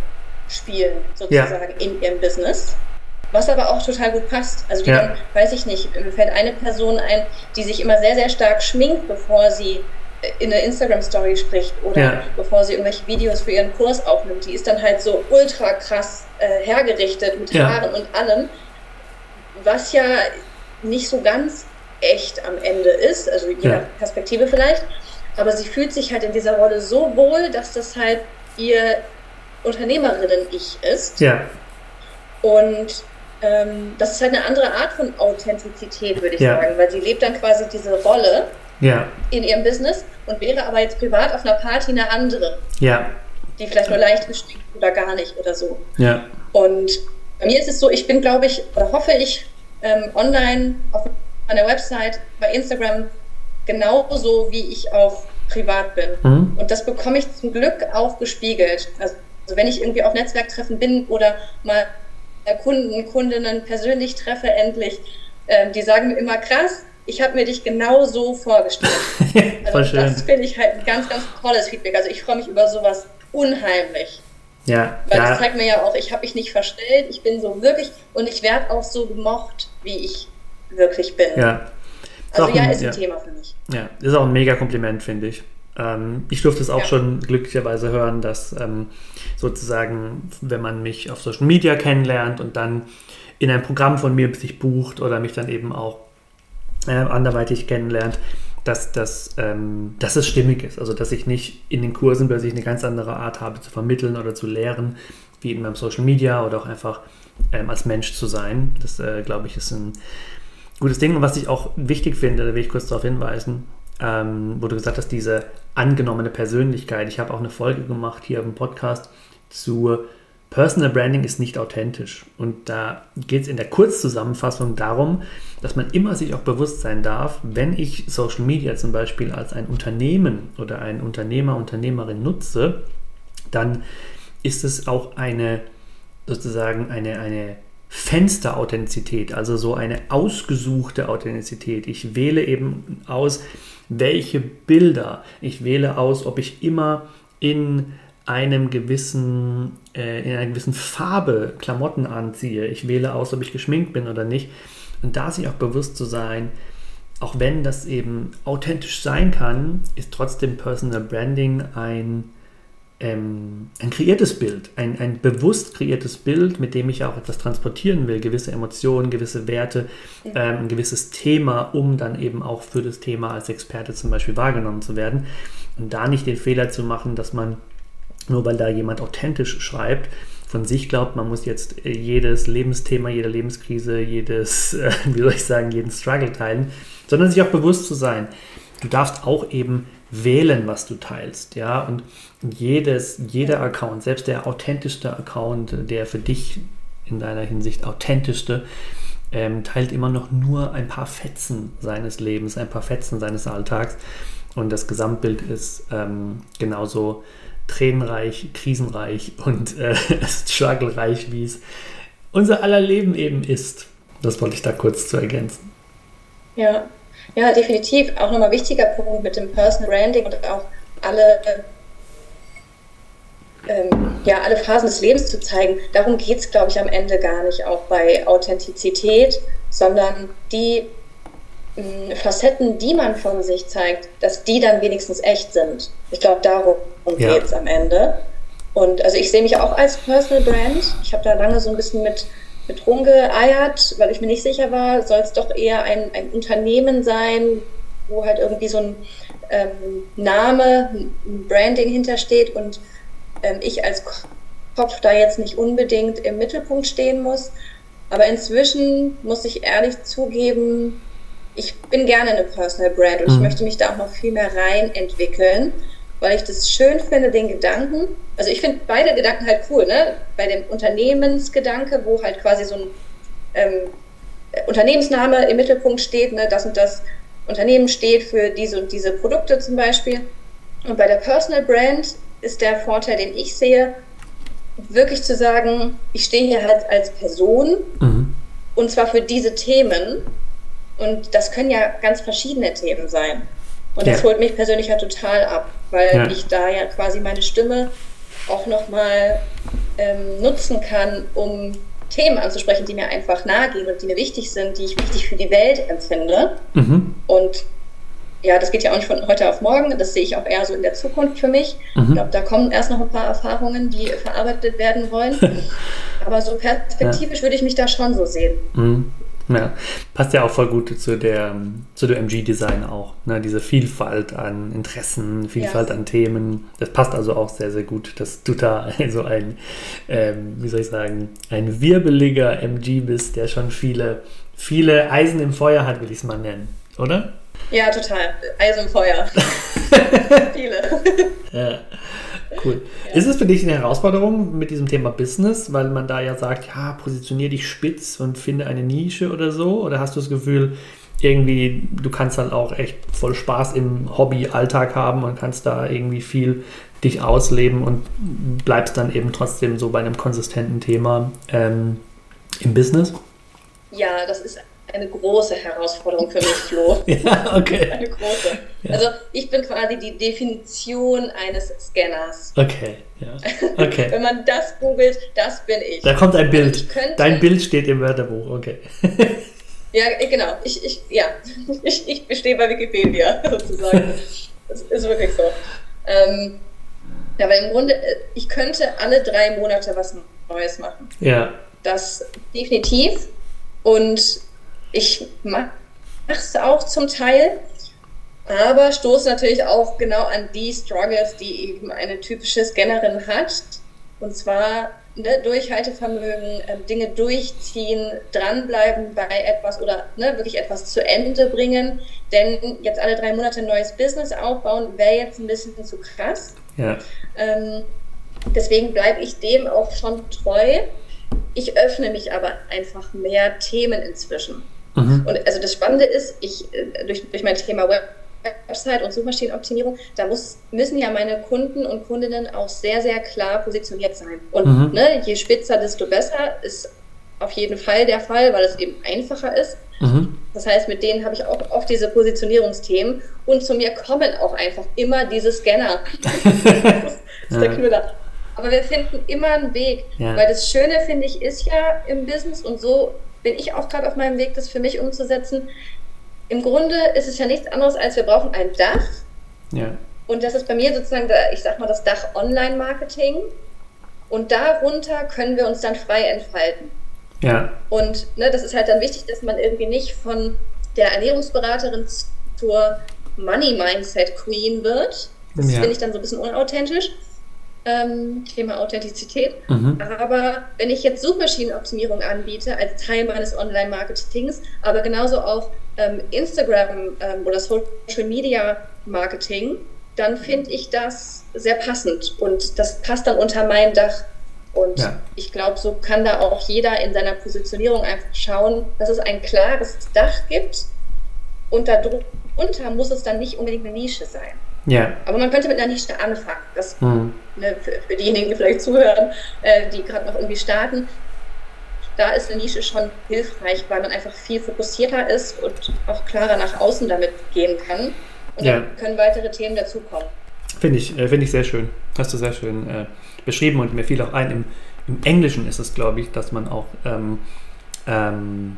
spielen, sozusagen, ja. in ihrem Business. Was aber auch total gut passt. Also die ja. dann, weiß ich nicht, mir fällt eine Person ein, die sich immer sehr, sehr stark schminkt, bevor sie in eine Instagram-Story spricht oder ja. bevor sie irgendwelche Videos für ihren Kurs aufnimmt. Die ist dann halt so ultra krass äh, hergerichtet mit ja. Haaren und allem, was ja nicht so ganz echt am Ende ist, also je nach Perspektive vielleicht. Aber sie fühlt sich halt in dieser Rolle so wohl, dass das halt ihr Unternehmerinnen-Ich ist. Ja. Und ähm, das ist halt eine andere Art von Authentizität, würde ich ja. sagen, weil sie lebt dann quasi diese Rolle ja. in ihrem Business und wäre aber jetzt privat auf einer Party eine andere. Ja. Die vielleicht nur leicht gestickt oder gar nicht oder so. Ja. Und bei mir ist es so, ich bin, glaube ich, oder hoffe ich, ähm, online auf meiner Website, bei Instagram genauso, wie ich auch privat bin. Mhm. Und das bekomme ich zum Glück auch gespiegelt. Also also wenn ich irgendwie auf Netzwerktreffen bin oder mal Kunden, Kundinnen persönlich treffe endlich, äh, die sagen mir immer krass, ich habe mir dich genau so vorgestellt. also das finde ich halt ein ganz, ganz tolles Feedback. Also ich freue mich über sowas unheimlich. Ja. Weil ja. das zeigt mir ja auch, ich habe mich nicht verstellt, ich bin so wirklich und ich werde auch so gemocht, wie ich wirklich bin. Ja. also ja, ist ein ja. Thema für mich. Ja, ist auch ein mega Kompliment, finde ich. Ähm, ich durfte es auch ja. schon glücklicherweise hören, dass ähm, sozusagen, wenn man mich auf Social Media kennenlernt und dann in ein Programm von mir sich bucht oder mich dann eben auch äh, anderweitig kennenlernt, dass, dass, ähm, dass es stimmig ist. Also dass ich nicht in den Kursen plötzlich eine ganz andere Art habe zu vermitteln oder zu lehren, wie in meinem Social Media oder auch einfach ähm, als Mensch zu sein. Das, äh, glaube ich, ist ein gutes Ding. Und was ich auch wichtig finde, da will ich kurz darauf hinweisen, ähm, wo du gesagt hast, diese angenommene Persönlichkeit. Ich habe auch eine Folge gemacht hier im Podcast zu Personal Branding ist nicht authentisch. Und da geht es in der Kurzzusammenfassung darum, dass man immer sich auch bewusst sein darf, wenn ich Social Media zum Beispiel als ein Unternehmen oder ein Unternehmer, Unternehmerin nutze, dann ist es auch eine sozusagen eine, eine Fensterauthentizität, also so eine ausgesuchte Authentizität. Ich wähle eben aus, welche Bilder. Ich wähle aus, ob ich immer in einem gewissen, äh, in einer gewissen Farbe Klamotten anziehe. Ich wähle aus, ob ich geschminkt bin oder nicht. Und da sich auch bewusst zu sein, auch wenn das eben authentisch sein kann, ist trotzdem Personal Branding ein, ähm, ein kreiertes Bild, ein, ein bewusst kreiertes Bild, mit dem ich auch etwas transportieren will, gewisse Emotionen, gewisse Werte, ähm, ein gewisses Thema, um dann eben auch für das Thema als Experte zum Beispiel wahrgenommen zu werden. Und da nicht den Fehler zu machen, dass man nur weil da jemand authentisch schreibt, von sich glaubt, man muss jetzt äh, jedes Lebensthema, jede Lebenskrise, jedes, äh, wie soll ich sagen, jeden Struggle teilen, sondern sich auch bewusst zu sein. Du darfst auch eben wählen, was du teilst, ja, und jedes, jeder Account, selbst der authentischste Account, der für dich in deiner Hinsicht authentischste, ähm, teilt immer noch nur ein paar Fetzen seines Lebens, ein paar Fetzen seines Alltags und das Gesamtbild ist ähm, genauso tränenreich, krisenreich und äh, strugglereich, wie es unser aller Leben eben ist. Das wollte ich da kurz zu ergänzen. Ja, ja, definitiv. Auch nochmal wichtiger Punkt mit dem Personal Branding und auch alle, ähm, ja, alle Phasen des Lebens zu zeigen. Darum geht es, glaube ich, am Ende gar nicht auch bei Authentizität, sondern die Facetten, die man von sich zeigt, dass die dann wenigstens echt sind. Ich glaube, darum ja. geht es am Ende. Und also ich sehe mich auch als Personal Brand. Ich habe da lange so ein bisschen mit, mit rumgeeiert, weil ich mir nicht sicher war, soll es doch eher ein, ein Unternehmen sein, wo halt irgendwie so ein ähm, Name, ein Branding hintersteht und ähm, ich als Kopf da jetzt nicht unbedingt im Mittelpunkt stehen muss. Aber inzwischen muss ich ehrlich zugeben, ich bin gerne eine Personal Brand und mhm. ich möchte mich da auch noch viel mehr rein entwickeln, weil ich das schön finde, den Gedanken. Also ich finde beide Gedanken halt cool, ne? Bei dem Unternehmensgedanke, wo halt quasi so ein ähm, Unternehmensname im Mittelpunkt steht, ne? das und das Unternehmen steht für diese und diese Produkte zum Beispiel. Und bei der Personal Brand ist der Vorteil, den ich sehe, wirklich zu sagen, ich stehe hier halt als Person mhm. und zwar für diese Themen und das können ja ganz verschiedene Themen sein. Und das holt mich persönlich ja total ab, weil ja. ich da ja quasi meine Stimme auch nochmal ähm, nutzen kann, um Themen anzusprechen, die mir einfach nahe gehen und die mir wichtig sind, die ich wichtig für die Welt empfinde. Mhm. Und ja, das geht ja auch nicht von heute auf morgen, das sehe ich auch eher so in der Zukunft für mich. Mhm. Ich glaube, da kommen erst noch ein paar Erfahrungen, die verarbeitet werden wollen. Aber so perspektivisch ja. würde ich mich da schon so sehen. Mhm. Ja, passt ja auch voll gut zu der zu dem MG-Design auch. Ne? Diese Vielfalt an Interessen, Vielfalt ja. an Themen. Das passt also auch sehr, sehr gut, dass du da so ein, ähm, wie soll ich sagen, ein wirbeliger MG bist, der schon viele, viele Eisen im Feuer hat, will ich es mal nennen, oder? Ja, total. Eisen im Feuer. viele. Ja. Cool. Ja. Ist es für dich eine Herausforderung mit diesem Thema Business, weil man da ja sagt, ja, positionier dich spitz und finde eine Nische oder so? Oder hast du das Gefühl, irgendwie, du kannst dann auch echt voll Spaß im Hobby-Alltag haben und kannst da irgendwie viel dich ausleben und bleibst dann eben trotzdem so bei einem konsistenten Thema ähm, im Business? Ja, das ist eine große Herausforderung für mich, Flo. ja, okay. Eine große. Ja. Also ich bin quasi die Definition eines Scanners. Okay, ja. Okay. Wenn man das googelt, das bin ich. Da kommt ein Bild. Könnte, Dein Bild steht im Wörterbuch, okay. ja, genau. Ich, ich, ja. ich, ich bestehe bei Wikipedia sozusagen. das ist wirklich so. Ähm, ja, weil im Grunde, äh, ich könnte alle drei Monate was Neues machen. Ja. das definitiv. Und ich mache es auch zum Teil, aber stoße natürlich auch genau an die Struggles, die eben eine typische Scannerin hat. Und zwar ne, Durchhaltevermögen, äh, Dinge durchziehen, dranbleiben bei etwas oder ne, wirklich etwas zu Ende bringen. Denn jetzt alle drei Monate ein neues Business aufbauen, wäre jetzt ein bisschen zu krass. Ja. Ähm, deswegen bleibe ich dem auch schon treu. Ich öffne mich aber einfach mehr Themen inzwischen. Mhm. Und also das Spannende ist, ich äh, durch, durch mein Thema Web Website und Suchmaschinenoptimierung, da muss, müssen ja meine Kunden und Kundinnen auch sehr, sehr klar positioniert sein. Und mhm. ne, je spitzer, desto besser ist auf jeden Fall der Fall, weil es eben einfacher ist. Mhm. Das heißt, mit denen habe ich auch oft diese Positionierungsthemen und zu mir kommen auch einfach immer diese Scanner. das ist der Knüller. Aber wir finden immer einen Weg, ja. weil das Schöne, finde ich, ist ja im Business und so bin ich auch gerade auf meinem Weg, das für mich umzusetzen. Im Grunde ist es ja nichts anderes, als wir brauchen ein Dach. Ja. Und das ist bei mir sozusagen, ich sag mal, das Dach Online-Marketing. Und darunter können wir uns dann frei entfalten. Ja. Und ne, das ist halt dann wichtig, dass man irgendwie nicht von der Ernährungsberaterin zur Money Mindset Queen wird. Das ja. finde ich dann so ein bisschen unauthentisch. Ähm, Thema Authentizität. Mhm. Aber wenn ich jetzt Suchmaschinenoptimierung anbiete als Teil meines Online-Marketings, aber genauso auch ähm, Instagram ähm, oder Social Media Marketing, dann finde ich das sehr passend und das passt dann unter mein Dach. Und ja. ich glaube, so kann da auch jeder in seiner Positionierung einfach schauen, dass es ein klares Dach gibt und darunter muss es dann nicht unbedingt eine Nische sein. Ja. Aber man könnte mit einer Nische anfangen. Das, mhm. ne, für, für, diejenigen, die vielleicht zuhören, äh, die gerade noch irgendwie starten, da ist eine Nische schon hilfreich, weil man einfach viel fokussierter ist und auch klarer nach außen damit gehen kann. Und ja. dann können weitere Themen dazukommen. Finde ich, äh, find ich sehr schön. Hast du sehr schön äh, beschrieben und mir fiel auch ein, im, im Englischen ist es, glaube ich, dass man auch ähm, ähm,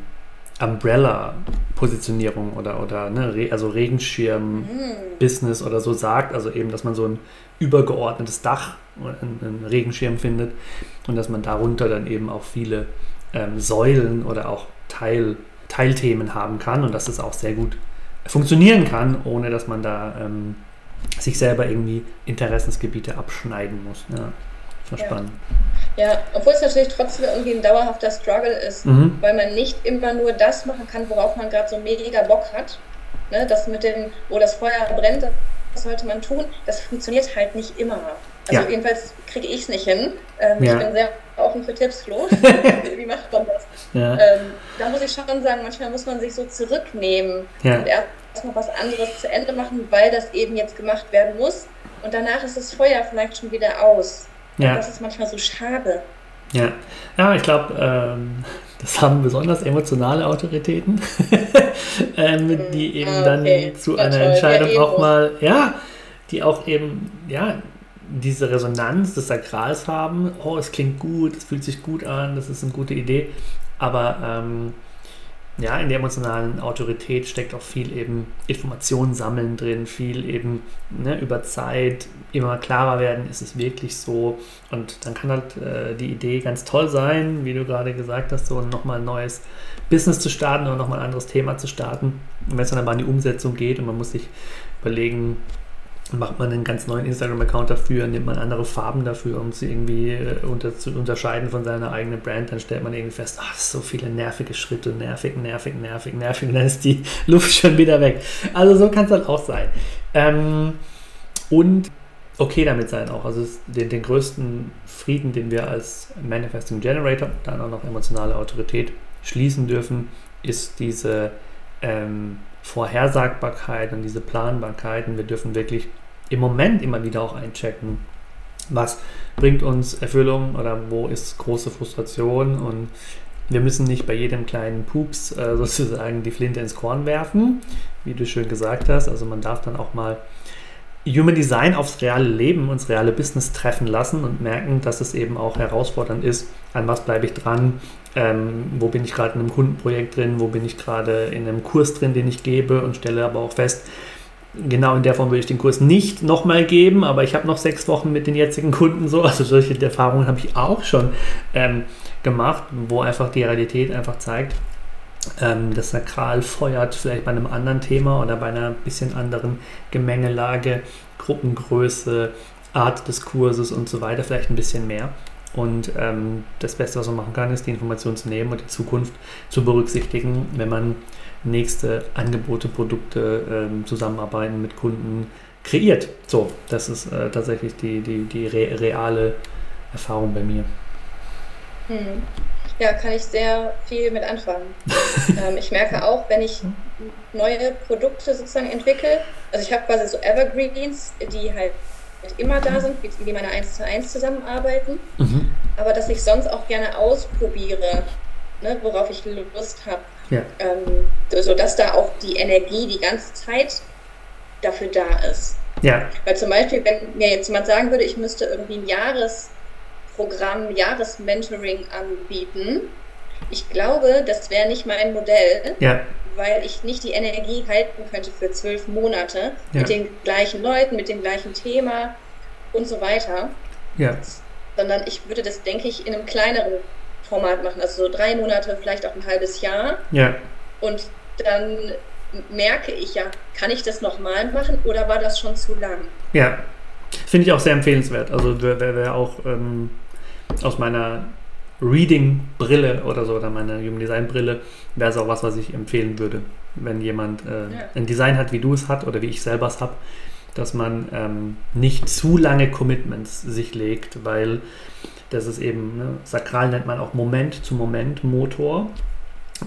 Umbrella-Positionierung oder, oder ne, also Regenschirm-Business oder so sagt. Also eben, dass man so ein übergeordnetes Dach, einen, einen Regenschirm findet und dass man darunter dann eben auch viele ähm, Säulen oder auch Teil, Teilthemen haben kann und dass es auch sehr gut funktionieren kann, ohne dass man da ähm, sich selber irgendwie Interessensgebiete abschneiden muss. Ja, das war spannend. Ja, obwohl es natürlich trotzdem irgendwie ein dauerhafter Struggle ist, mhm. weil man nicht immer nur das machen kann, worauf man gerade so mega Bock hat. Ne, das mit dem, wo das Feuer brennt, das sollte man tun. Das funktioniert halt nicht immer. Also ja. jedenfalls kriege ich es nicht hin. Ähm, ja. Ich bin sehr offen für Tipps, Flo. Wie macht man das? Ja. Ähm, da muss ich schon sagen, manchmal muss man sich so zurücknehmen und erstmal was anderes zu Ende machen, weil das eben jetzt gemacht werden muss. Und danach ist das Feuer vielleicht schon wieder aus. Ja. Und das ist manchmal so schade. Ja, ja ich glaube, ähm, das haben besonders emotionale Autoritäten, ähm, die eben ah, okay. dann zu einer Entscheidung auch mal, ja, die auch eben, ja, diese Resonanz des Sakrals haben, oh, es klingt gut, es fühlt sich gut an, das ist eine gute Idee, aber ähm, ja, in der emotionalen Autorität steckt auch viel eben Informationen sammeln drin, viel eben ne, über Zeit immer klarer werden, ist es wirklich so und dann kann halt äh, die Idee ganz toll sein, wie du gerade gesagt hast, so nochmal ein neues Business zu starten oder nochmal ein anderes Thema zu starten. Und wenn es dann aber an die Umsetzung geht und man muss sich überlegen, macht man einen ganz neuen Instagram-Account dafür, nimmt man andere Farben dafür, um sie irgendwie äh, unter, zu unterscheiden von seiner eigenen Brand, dann stellt man irgendwie fest, ach, so viele nervige Schritte, nervig, nervig, nervig, nervig, und dann ist die Luft schon wieder weg. Also so kann es dann auch sein. Ähm, und okay damit sein auch. Also den, den größten Frieden, den wir als Manifesting Generator, dann auch noch emotionale Autorität schließen dürfen, ist diese ähm, Vorhersagbarkeit und diese Planbarkeit. Und wir dürfen wirklich im Moment immer wieder auch einchecken, was bringt uns Erfüllung oder wo ist große Frustration und wir müssen nicht bei jedem kleinen Pups äh, sozusagen die Flinte ins Korn werfen, wie du schön gesagt hast. Also man darf dann auch mal Human Design aufs reale Leben, ins reale Business treffen lassen und merken, dass es eben auch herausfordernd ist, an was bleibe ich dran, ähm, wo bin ich gerade in einem Kundenprojekt drin, wo bin ich gerade in einem Kurs drin, den ich gebe und stelle aber auch fest, genau in der Form würde ich den Kurs nicht nochmal geben, aber ich habe noch sechs Wochen mit den jetzigen Kunden so. Also solche Erfahrungen habe ich auch schon ähm, gemacht, wo einfach die Realität einfach zeigt, ähm, das Sakral feuert vielleicht bei einem anderen Thema oder bei einer bisschen anderen Gemengelage, Gruppengröße, Art des Kurses und so weiter vielleicht ein bisschen mehr. Und ähm, das Beste, was man machen kann, ist die Information zu nehmen und die Zukunft zu berücksichtigen, wenn man nächste Angebote, Produkte, ähm, Zusammenarbeiten mit Kunden kreiert. So, das ist äh, tatsächlich die, die, die re reale Erfahrung bei mir. Hm. Ja, kann ich sehr viel mit anfangen. ähm, ich merke auch, wenn ich neue Produkte sozusagen entwickle, also ich habe quasi so Evergreens, die halt immer da sind, wie, wie meine 1 zu 1 zusammenarbeiten, mhm. aber dass ich sonst auch gerne ausprobiere, ne, worauf ich Lust habe. Ja. Ähm, sodass da auch die Energie die ganze Zeit dafür da ist. Ja. Weil zum Beispiel, wenn mir jetzt jemand sagen würde, ich müsste irgendwie ein Jahresprogramm, Jahresmentoring anbieten, ich glaube, das wäre nicht mein Modell, ja. Weil ich nicht die Energie halten könnte für zwölf Monate ja. mit den gleichen Leuten, mit dem gleichen Thema und so weiter. Ja. Sondern ich würde das, denke ich, in einem kleineren Format machen, also so drei Monate, vielleicht auch ein halbes Jahr. Ja. Und dann merke ich ja, kann ich das nochmal machen oder war das schon zu lang? Ja, finde ich auch sehr empfehlenswert. Also wer, wer auch ähm, aus meiner Reading-Brille oder so oder meiner Human Design-Brille wäre es auch was, was ich empfehlen würde, wenn jemand äh, ja. ein Design hat, wie du es hat oder wie ich selber es habe, dass man ähm, nicht zu lange Commitments sich legt, weil das ist eben, ne, sakral nennt man auch Moment zu Moment Motor.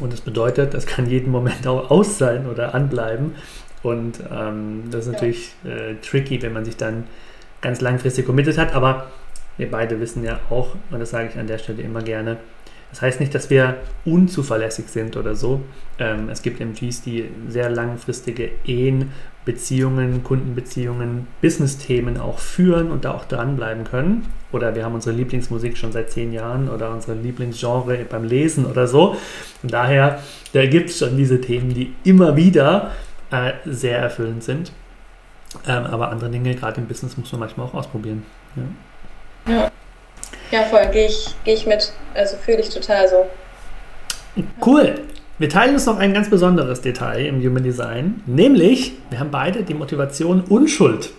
Und das bedeutet, das kann jeden Moment auch aus sein oder anbleiben. Und ähm, das ist natürlich äh, tricky, wenn man sich dann ganz langfristig committed hat. Aber wir beide wissen ja auch, und das sage ich an der Stelle immer gerne, das heißt nicht, dass wir unzuverlässig sind oder so. Ähm, es gibt MGs, die sehr langfristige Ehen, Beziehungen, Kundenbeziehungen, Business-Themen auch führen und da auch dranbleiben können. Oder wir haben unsere Lieblingsmusik schon seit zehn Jahren oder unsere Lieblingsgenre beim Lesen oder so. Und daher, da gibt es schon diese Themen, die immer wieder äh, sehr erfüllend sind. Ähm, aber andere Dinge, gerade im Business, muss man manchmal auch ausprobieren. Ja. Ja. Ja, voll, gehe ich, geh ich mit. Also fühle ich total so. Cool. Wir teilen uns noch ein ganz besonderes Detail im Human Design, nämlich wir haben beide die Motivation Unschuld.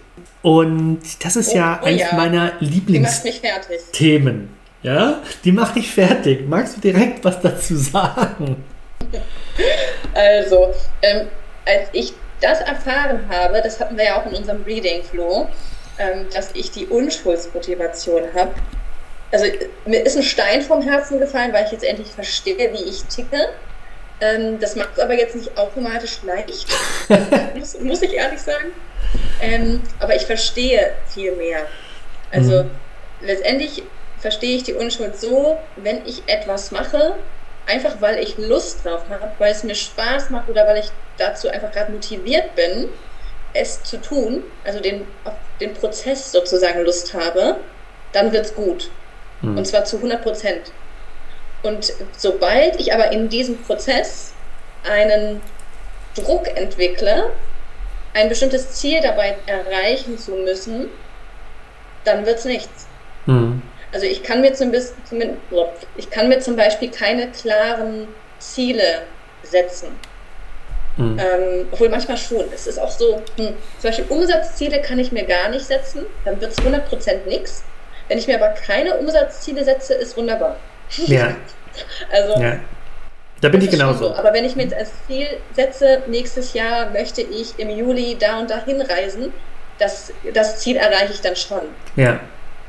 Und das ist oh, ja oh, eines ja. meiner Lieblingsthemen. Ja, die macht dich fertig. Magst du direkt was dazu sagen? Also, ähm, als ich das erfahren habe, das hatten wir ja auch in unserem Reading Flow, ähm, dass ich die Unschuldsmotivation habe, also mir ist ein Stein vom Herzen gefallen, weil ich jetzt endlich verstehe, wie ich ticke. Ähm, das macht es aber jetzt nicht automatisch leicht, muss, muss, ich ehrlich sagen. Ähm, aber ich verstehe viel mehr. Also mhm. letztendlich verstehe ich die Unschuld so, wenn ich etwas mache, einfach weil ich Lust drauf habe, weil es mir Spaß macht oder weil ich dazu einfach gerade motiviert bin, es zu tun, also den, auf den Prozess sozusagen Lust habe, dann wird es gut. Mhm. Und zwar zu 100 Prozent. Und sobald ich aber in diesem Prozess einen Druck entwickle, ein bestimmtes Ziel dabei erreichen zu müssen, dann wird es nichts. Mhm. Also ich kann, mir zum, ich kann mir zum Beispiel keine klaren Ziele setzen. Mhm. Ähm, obwohl manchmal schon. Es ist auch so, hm, zum Beispiel Umsatzziele kann ich mir gar nicht setzen, dann wird es 100% nichts. Wenn ich mir aber keine Umsatzziele setze, ist wunderbar. Ja. also. Ja. Da bin ich genauso. So. Aber wenn ich mir jetzt als Ziel setze, nächstes Jahr möchte ich im Juli da und dahin reisen, das, das Ziel erreiche ich dann schon. Ja.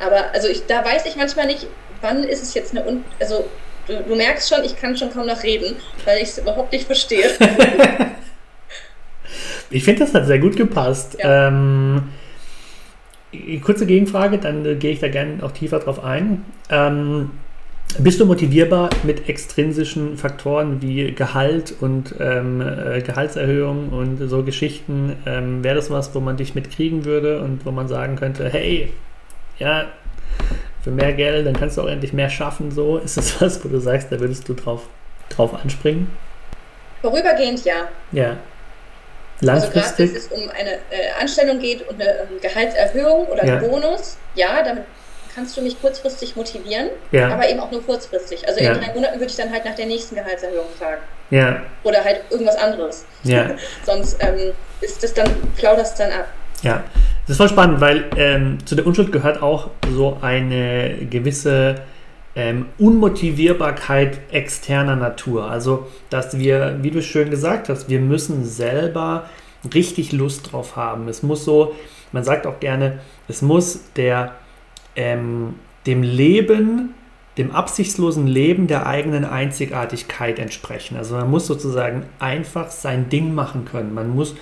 Aber also ich, da weiß ich manchmal nicht, wann ist es jetzt eine. Also du, du merkst schon, ich kann schon kaum noch reden, weil ich es überhaupt nicht verstehe. ich finde, das hat sehr gut gepasst. Ja. Ähm, kurze Gegenfrage, dann äh, gehe ich da gerne auch tiefer drauf ein. Ähm, bist du motivierbar mit extrinsischen Faktoren wie Gehalt und ähm, äh, Gehaltserhöhung und so Geschichten? Ähm, Wäre das was, wo man dich mitkriegen würde und wo man sagen könnte, hey, ja, für mehr Geld, dann kannst du auch endlich mehr schaffen, so? Ist das was, wo du sagst, da würdest du drauf, drauf anspringen? Vorübergehend ja. Ja. Langfristig. Also gerade wenn es um eine äh, Anstellung geht und eine ähm, Gehaltserhöhung oder ja. einen Bonus, ja, damit kannst du mich kurzfristig motivieren, ja. aber eben auch nur kurzfristig. Also in drei Monaten würde ich dann halt nach der nächsten Gehaltserhöhung fragen. Ja. Oder halt irgendwas anderes. Ja. Sonst ähm, ist das dann, plaudert es dann ab. Ja, das ist voll spannend, weil ähm, zu der Unschuld gehört auch so eine gewisse ähm, Unmotivierbarkeit externer Natur. Also, dass wir, wie du schön gesagt hast, wir müssen selber richtig Lust drauf haben. Es muss so, man sagt auch gerne, es muss der, ähm, dem Leben, dem absichtslosen Leben der eigenen Einzigartigkeit entsprechen. Also man muss sozusagen einfach sein Ding machen können. Man muss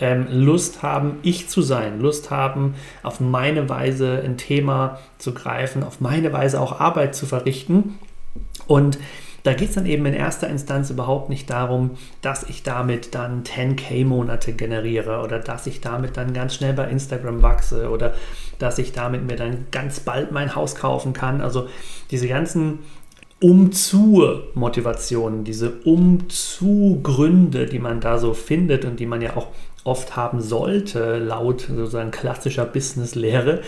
ähm, Lust haben, ich zu sein, Lust haben, auf meine Weise ein Thema zu greifen, auf meine Weise auch Arbeit zu verrichten. Und da geht es dann eben in erster Instanz überhaupt nicht darum, dass ich damit dann 10k Monate generiere oder dass ich damit dann ganz schnell bei Instagram wachse oder dass ich damit mir dann ganz bald mein Haus kaufen kann. Also diese ganzen Umzu-Motivationen, diese Umzu-Gründe, die man da so findet und die man ja auch oft haben sollte, laut sozusagen klassischer Business-Lehre,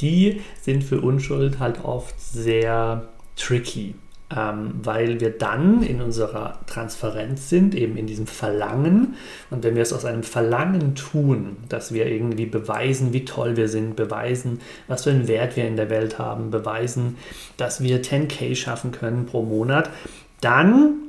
die sind für Unschuld halt oft sehr tricky. Ähm, weil wir dann in unserer Transparenz sind, eben in diesem Verlangen. Und wenn wir es aus einem Verlangen tun, dass wir irgendwie beweisen, wie toll wir sind, beweisen, was für einen Wert wir in der Welt haben, beweisen, dass wir 10k schaffen können pro Monat, dann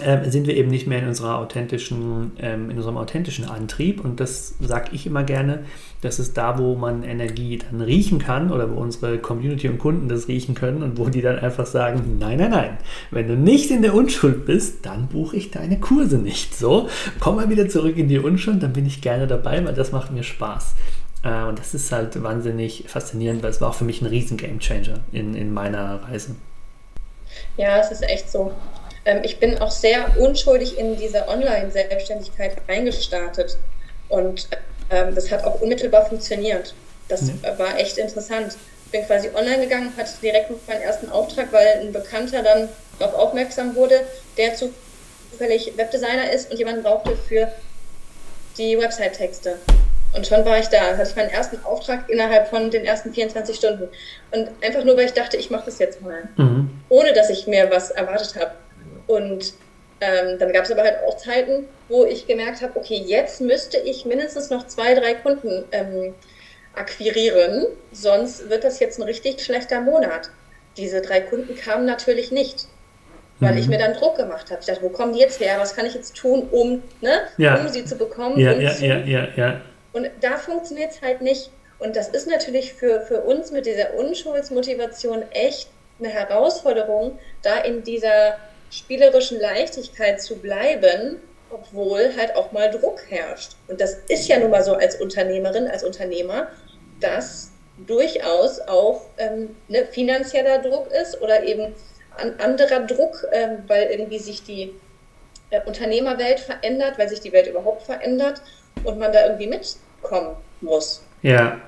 äh, sind wir eben nicht mehr in, unserer authentischen, ähm, in unserem authentischen Antrieb. Und das sage ich immer gerne, das ist da, wo man Energie dann riechen kann oder wo unsere Community und Kunden das riechen können und wo die dann einfach sagen, nein, nein, nein, wenn du nicht in der Unschuld bist, dann buche ich deine Kurse nicht. So, komm mal wieder zurück in die Unschuld, dann bin ich gerne dabei, weil das macht mir Spaß. Äh, und das ist halt wahnsinnig faszinierend, weil es war auch für mich ein riesen Gamechanger in, in meiner Reise. Ja, es ist echt so. Ähm, ich bin auch sehr unschuldig in diese Online-Selbstständigkeit reingestartet. Und ähm, das hat auch unmittelbar funktioniert. Das mhm. war echt interessant. Ich bin quasi online gegangen, hatte direkt meinen ersten Auftrag, weil ein Bekannter dann darauf aufmerksam wurde, der zufällig Webdesigner ist und jemanden brauchte für die Website-Texte. Und schon war ich da. Hatte ich meinen ersten Auftrag innerhalb von den ersten 24 Stunden. Und einfach nur, weil ich dachte, ich mache das jetzt mal. Mhm. Ohne dass ich mir was erwartet habe. Und ähm, dann gab es aber halt auch Zeiten, wo ich gemerkt habe, okay, jetzt müsste ich mindestens noch zwei, drei Kunden ähm, akquirieren, sonst wird das jetzt ein richtig schlechter Monat. Diese drei Kunden kamen natürlich nicht, weil mhm. ich mir dann Druck gemacht habe. Ich dachte, wo kommen die jetzt her? Was kann ich jetzt tun, um, ne, ja. um sie zu bekommen? Ja, ja, ja, ja, ja. Und da funktioniert es halt nicht. Und das ist natürlich für, für uns mit dieser Unschuldsmotivation echt eine Herausforderung, da in dieser spielerischen Leichtigkeit zu bleiben, obwohl halt auch mal Druck herrscht. Und das ist ja nun mal so als Unternehmerin, als Unternehmer, dass durchaus auch ähm, ne, finanzieller Druck ist oder eben an anderer Druck, ähm, weil irgendwie sich die äh, Unternehmerwelt verändert, weil sich die Welt überhaupt verändert und man da irgendwie mitkommen muss. Ja,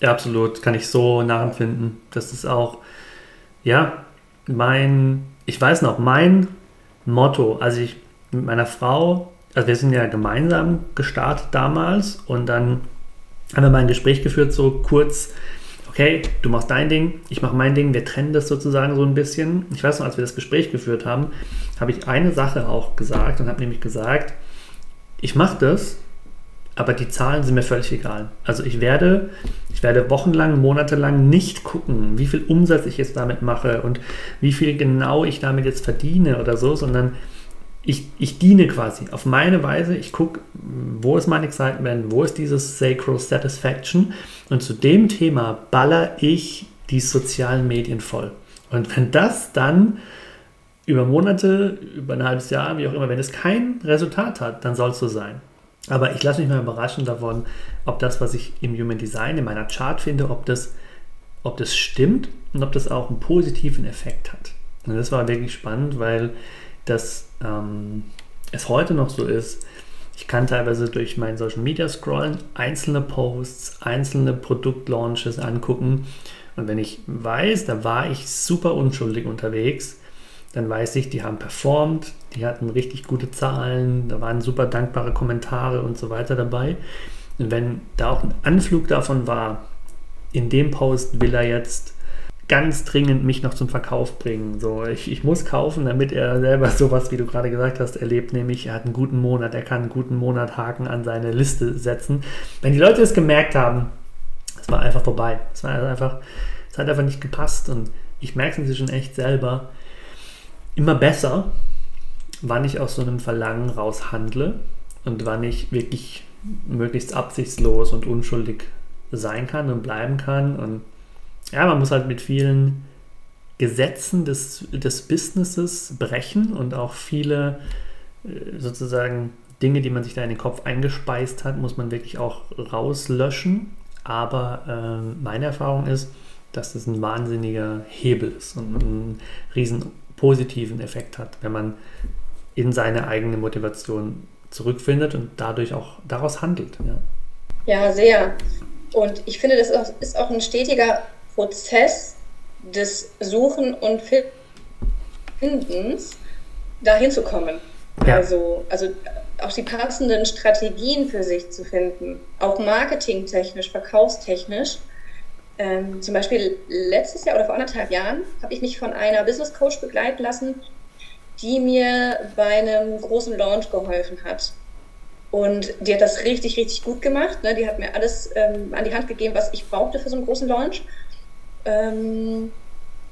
ja absolut. Kann ich so nachempfinden. Das ist auch, ja, mein ich weiß noch, mein Motto, als ich mit meiner Frau, also wir sind ja gemeinsam gestartet damals und dann haben wir mal ein Gespräch geführt, so kurz, okay, du machst dein Ding, ich mache mein Ding, wir trennen das sozusagen so ein bisschen. Ich weiß noch, als wir das Gespräch geführt haben, habe ich eine Sache auch gesagt und habe nämlich gesagt, ich mache das, aber die Zahlen sind mir völlig egal. Also ich werde, ich werde wochenlang, monatelang nicht gucken, wie viel Umsatz ich jetzt damit mache und wie viel genau ich damit jetzt verdiene oder so, sondern ich, ich diene quasi auf meine Weise. Ich gucke, wo ist mein Excitement, wo ist dieses Sacral Satisfaction und zu dem Thema baller ich die sozialen Medien voll. Und wenn das dann über Monate, über ein halbes Jahr, wie auch immer, wenn es kein Resultat hat, dann soll es so sein. Aber ich lasse mich mal überraschen davon, ob das, was ich im Human Design in meiner Chart finde, ob das, ob das stimmt und ob das auch einen positiven Effekt hat. Und das war wirklich spannend, weil das ähm, es heute noch so ist. Ich kann teilweise durch mein Social Media scrollen, einzelne Posts, einzelne Produktlaunches angucken. Und wenn ich weiß, da war ich super unschuldig unterwegs, dann weiß ich, die haben performt, die hatten richtig gute Zahlen, da waren super dankbare Kommentare und so weiter dabei. Und wenn da auch ein Anflug davon war, in dem Post will er jetzt ganz dringend mich noch zum Verkauf bringen. So, ich, ich muss kaufen, damit er selber sowas, wie du gerade gesagt hast, erlebt, nämlich er hat einen guten Monat, er kann einen guten Monat Haken an seine Liste setzen. Wenn die Leute es gemerkt haben, es war einfach vorbei. Es war einfach, es hat einfach nicht gepasst und ich merke es inzwischen echt selber immer besser, wann ich aus so einem Verlangen raus handle und wann ich wirklich möglichst absichtslos und unschuldig sein kann und bleiben kann und ja, man muss halt mit vielen Gesetzen des, des Businesses brechen und auch viele äh, sozusagen Dinge, die man sich da in den Kopf eingespeist hat, muss man wirklich auch rauslöschen. Aber äh, meine Erfahrung ist, dass das ein wahnsinniger Hebel ist und einen riesen positiven Effekt hat, wenn man in seine eigene Motivation zurückfindet und dadurch auch daraus handelt. Ja, ja sehr. Und ich finde, das ist auch ein stetiger Prozess des Suchen und Findens, dahin zu kommen. Ja. Also, also auch die passenden Strategien für sich zu finden, auch marketingtechnisch, verkaufstechnisch. Ähm, zum Beispiel letztes Jahr oder vor anderthalb Jahren habe ich mich von einer Business Coach begleiten lassen, die mir bei einem großen Launch geholfen hat. Und die hat das richtig, richtig gut gemacht. Ne? Die hat mir alles ähm, an die Hand gegeben, was ich brauchte für so einen großen Launch. Ähm,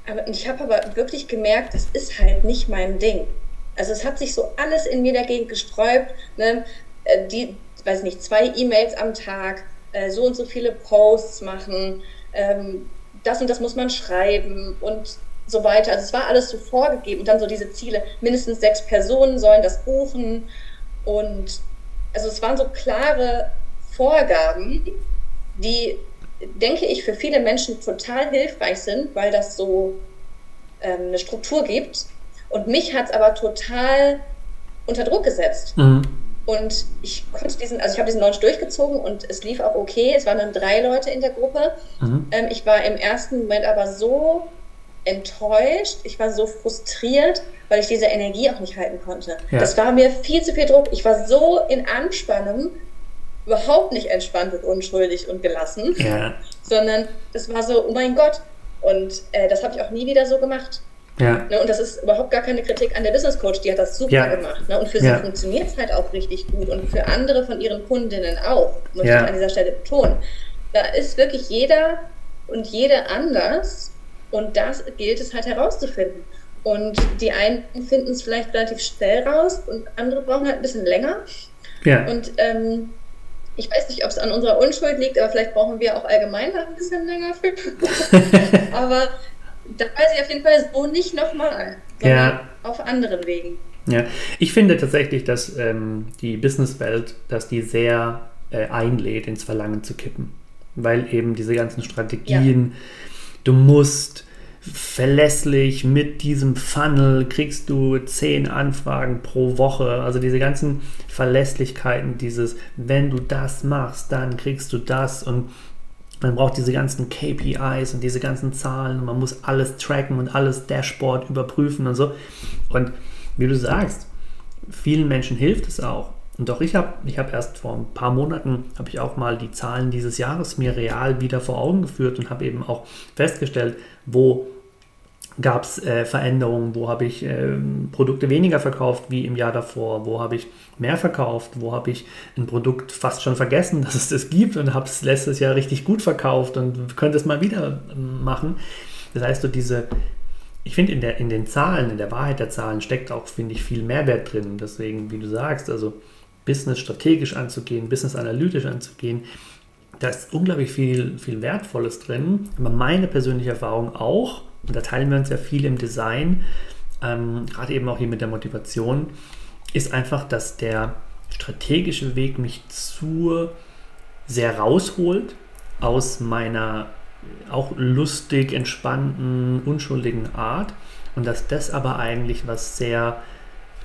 aber ich habe aber wirklich gemerkt, das ist halt nicht mein Ding. Also es hat sich so alles in mir dagegen gesträubt. Ne? Äh, die, weiß nicht, zwei E-Mails am Tag, äh, so und so viele Posts machen, ähm, das und das muss man schreiben und so weiter. Also es war alles so vorgegeben und dann so diese Ziele. Mindestens sechs Personen sollen das buchen und also es waren so klare Vorgaben, die denke ich, für viele Menschen total hilfreich sind, weil das so ähm, eine Struktur gibt. Und mich hat es aber total unter Druck gesetzt. Mhm. Und ich konnte diesen, also ich habe diesen Launch durchgezogen und es lief auch okay. Es waren dann drei Leute in der Gruppe. Mhm. Ähm, ich war im ersten Moment aber so enttäuscht, ich war so frustriert, weil ich diese Energie auch nicht halten konnte. Ja. Das war mir viel zu viel Druck. Ich war so in Anspannung, überhaupt nicht entspannt und unschuldig und gelassen, ja. sondern das war so, oh mein Gott. Und äh, das habe ich auch nie wieder so gemacht. Ja. Ne, und das ist überhaupt gar keine Kritik an der Business Coach, die hat das super ja. gemacht. Ne? Und für sie funktioniert es halt auch richtig gut und für andere von ihren Kundinnen auch, muss ich an dieser Stelle betonen. Da ist wirklich jeder und jede anders und das gilt es halt herauszufinden. Und die einen finden es vielleicht relativ schnell raus und andere brauchen halt ein bisschen länger. Ja. Und ähm, ich weiß nicht, ob es an unserer Unschuld liegt, aber vielleicht brauchen wir auch allgemein ein bisschen länger für. aber da weiß ich auf jeden Fall so nicht nochmal, ja. auf anderen Wegen. Ja, ich finde tatsächlich, dass ähm, die Businesswelt, dass die sehr äh, einlädt, ins Verlangen zu kippen. Weil eben diese ganzen Strategien, ja. du musst, verlässlich mit diesem Funnel kriegst du zehn Anfragen pro Woche. Also diese ganzen Verlässlichkeiten, dieses, wenn du das machst, dann kriegst du das und man braucht diese ganzen KPIs und diese ganzen Zahlen und man muss alles tracken und alles Dashboard überprüfen und so. Und wie du sagst, vielen Menschen hilft es auch. Und auch ich habe ich hab erst vor ein paar Monaten, habe ich auch mal die Zahlen dieses Jahres mir real wieder vor Augen geführt und habe eben auch festgestellt, wo gab es äh, Veränderungen, wo habe ich äh, Produkte weniger verkauft wie im Jahr davor, wo habe ich mehr verkauft, wo habe ich ein Produkt fast schon vergessen, dass es das gibt und habe es letztes Jahr richtig gut verkauft und könnte es mal wieder ähm, machen. Das heißt, so diese, ich finde, in, in den Zahlen, in der Wahrheit der Zahlen steckt auch, finde ich, viel Mehrwert drin. Deswegen, wie du sagst, also Business strategisch anzugehen, Business analytisch anzugehen, da ist unglaublich viel, viel Wertvolles drin. Aber meine persönliche Erfahrung auch, und da teilen wir uns ja viel im Design, ähm, gerade eben auch hier mit der Motivation, ist einfach, dass der strategische Weg mich zu sehr rausholt aus meiner auch lustig, entspannten, unschuldigen Art und dass das aber eigentlich was sehr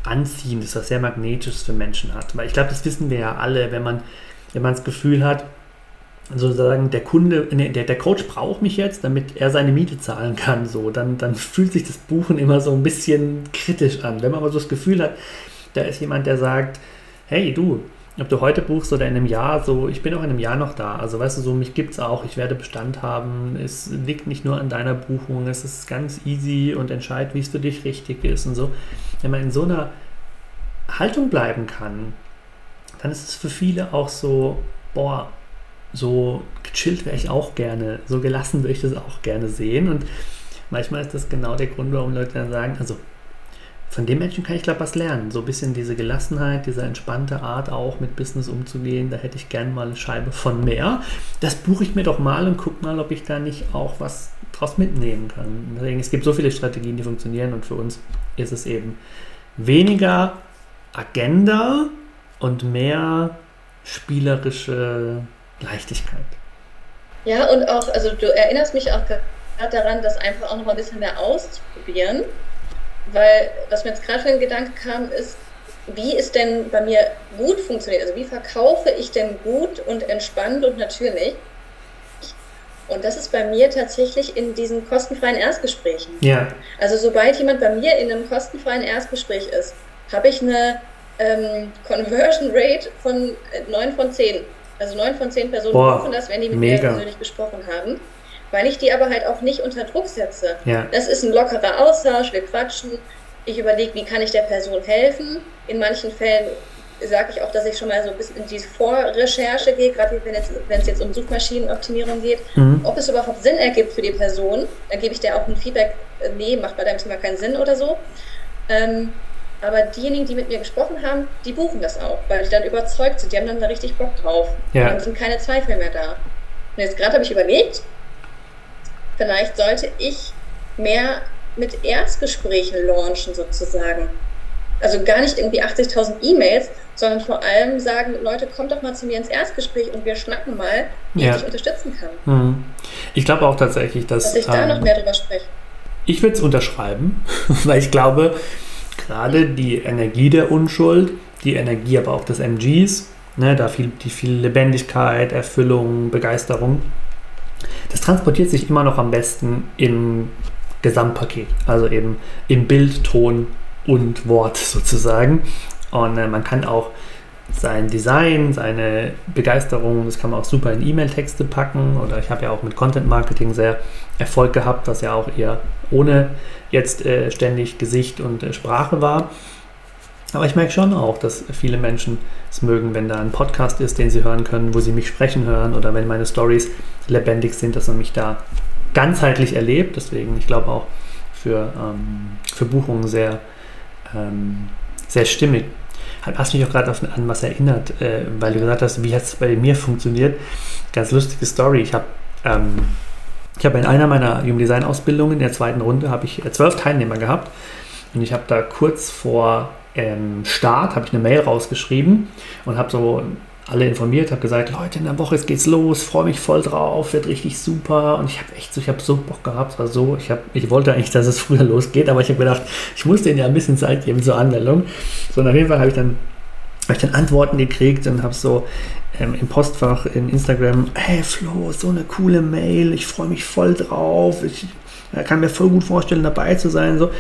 Anziehendes, was sehr Magnetisches für Menschen hat. Weil ich glaube, das wissen wir ja alle, wenn man, wenn man das Gefühl hat, sozusagen der Kunde, nee, der, der Coach braucht mich jetzt, damit er seine Miete zahlen kann, so, dann, dann fühlt sich das Buchen immer so ein bisschen kritisch an. Wenn man aber so das Gefühl hat, da ist jemand, der sagt, hey du, ob du heute buchst oder in einem Jahr, so, ich bin auch in einem Jahr noch da. Also weißt du, so mich es auch, ich werde Bestand haben. Es liegt nicht nur an deiner Buchung, es ist ganz easy und entscheid, wie es für dich richtig ist und so. Wenn man in so einer Haltung bleiben kann, dann ist es für viele auch so, boah, so gechillt wäre ich auch gerne, so gelassen würde ich das auch gerne sehen. Und manchmal ist das genau der Grund, warum Leute dann sagen, also von dem Menschen kann ich, glaube was lernen. So ein bisschen diese Gelassenheit, diese entspannte Art auch mit Business umzugehen. Da hätte ich gerne mal eine Scheibe von mehr. Das buche ich mir doch mal und gucke mal, ob ich da nicht auch was draus mitnehmen kann. Deswegen, es gibt so viele Strategien, die funktionieren und für uns ist es eben weniger Agenda und mehr spielerische Leichtigkeit. Ja, und auch, also du erinnerst mich auch gerade daran, das einfach auch noch mal ein bisschen mehr auszuprobieren weil was mir jetzt gerade für ein Gedanke kam, ist, wie ist denn bei mir gut funktioniert? Also wie verkaufe ich denn gut und entspannt und natürlich? Und das ist bei mir tatsächlich in diesen kostenfreien Erstgesprächen. Ja. Also sobald jemand bei mir in einem kostenfreien Erstgespräch ist, habe ich eine ähm, Conversion Rate von 9 von 10. Also 9 von 10 Personen buchen das, wenn die mit mega. mir persönlich gesprochen haben weil ich die aber halt auch nicht unter Druck setze. Ja. Das ist ein lockerer Austausch, wir quatschen, ich überlege, wie kann ich der Person helfen. In manchen Fällen sage ich auch, dass ich schon mal so ein bisschen in die Vorrecherche gehe, gerade wenn, wenn es jetzt um Suchmaschinenoptimierung geht, mhm. ob es überhaupt Sinn ergibt für die Person. Dann gebe ich dir auch ein Feedback, äh, nee, macht bei deinem Thema keinen Sinn oder so. Ähm, aber diejenigen, die mit mir gesprochen haben, die buchen das auch, weil die dann überzeugt sind. Die haben dann da richtig Bock drauf. Ja. Dann sind keine Zweifel mehr da. Und jetzt gerade habe ich überlegt, vielleicht sollte ich mehr mit Erstgesprächen launchen sozusagen. Also gar nicht irgendwie 80.000 E-Mails, sondern vor allem sagen, Leute, kommt doch mal zu mir ins Erstgespräch und wir schnacken mal, wie ja. ich dich unterstützen kann. Mhm. Ich glaube auch tatsächlich, dass, dass ich da ähm, noch mehr drüber spreche. Ich würde es unterschreiben, weil ich glaube, gerade die Energie der Unschuld, die Energie aber auch des MGs, ne, da viel, die viel Lebendigkeit, Erfüllung, Begeisterung, das transportiert sich immer noch am besten im Gesamtpaket, also eben im Bild, Ton und Wort sozusagen. Und äh, man kann auch sein Design, seine Begeisterung, das kann man auch super in E-Mail-Texte packen. Oder ich habe ja auch mit Content Marketing sehr Erfolg gehabt, was ja auch eher ohne jetzt äh, ständig Gesicht und äh, Sprache war. Aber ich merke schon auch, dass viele Menschen es mögen, wenn da ein Podcast ist, den sie hören können, wo sie mich sprechen hören oder wenn meine Stories lebendig sind, dass man mich da ganzheitlich erlebt. Deswegen, ich glaube auch für, ähm, für Buchungen sehr, ähm, sehr stimmig. Hast mich auch gerade an was erinnert, äh, weil du gesagt hast, wie hat es bei mir funktioniert. Ganz lustige Story. Ich habe ähm, ich in einer meiner Human Design Ausbildungen in der zweiten Runde habe ich äh, zwölf Teilnehmer gehabt und ich habe da kurz vor ähm, Start habe ich eine Mail rausgeschrieben und habe so alle informiert, habe gesagt, Leute, in der Woche geht's los, freue mich voll drauf, wird richtig super und ich habe echt so, ich habe so Bock gehabt, war so, ich habe, ich wollte eigentlich, dass es früher losgeht, aber ich habe gedacht, ich muss denen ja ein bisschen Zeit geben zur Anmeldung. So und auf jeden Fall habe ich dann habe ich dann Antworten gekriegt und habe so ähm, im Postfach in Instagram, hey Flo, so eine coole Mail, ich freue mich voll drauf, ich kann mir voll gut vorstellen, dabei zu sein. So.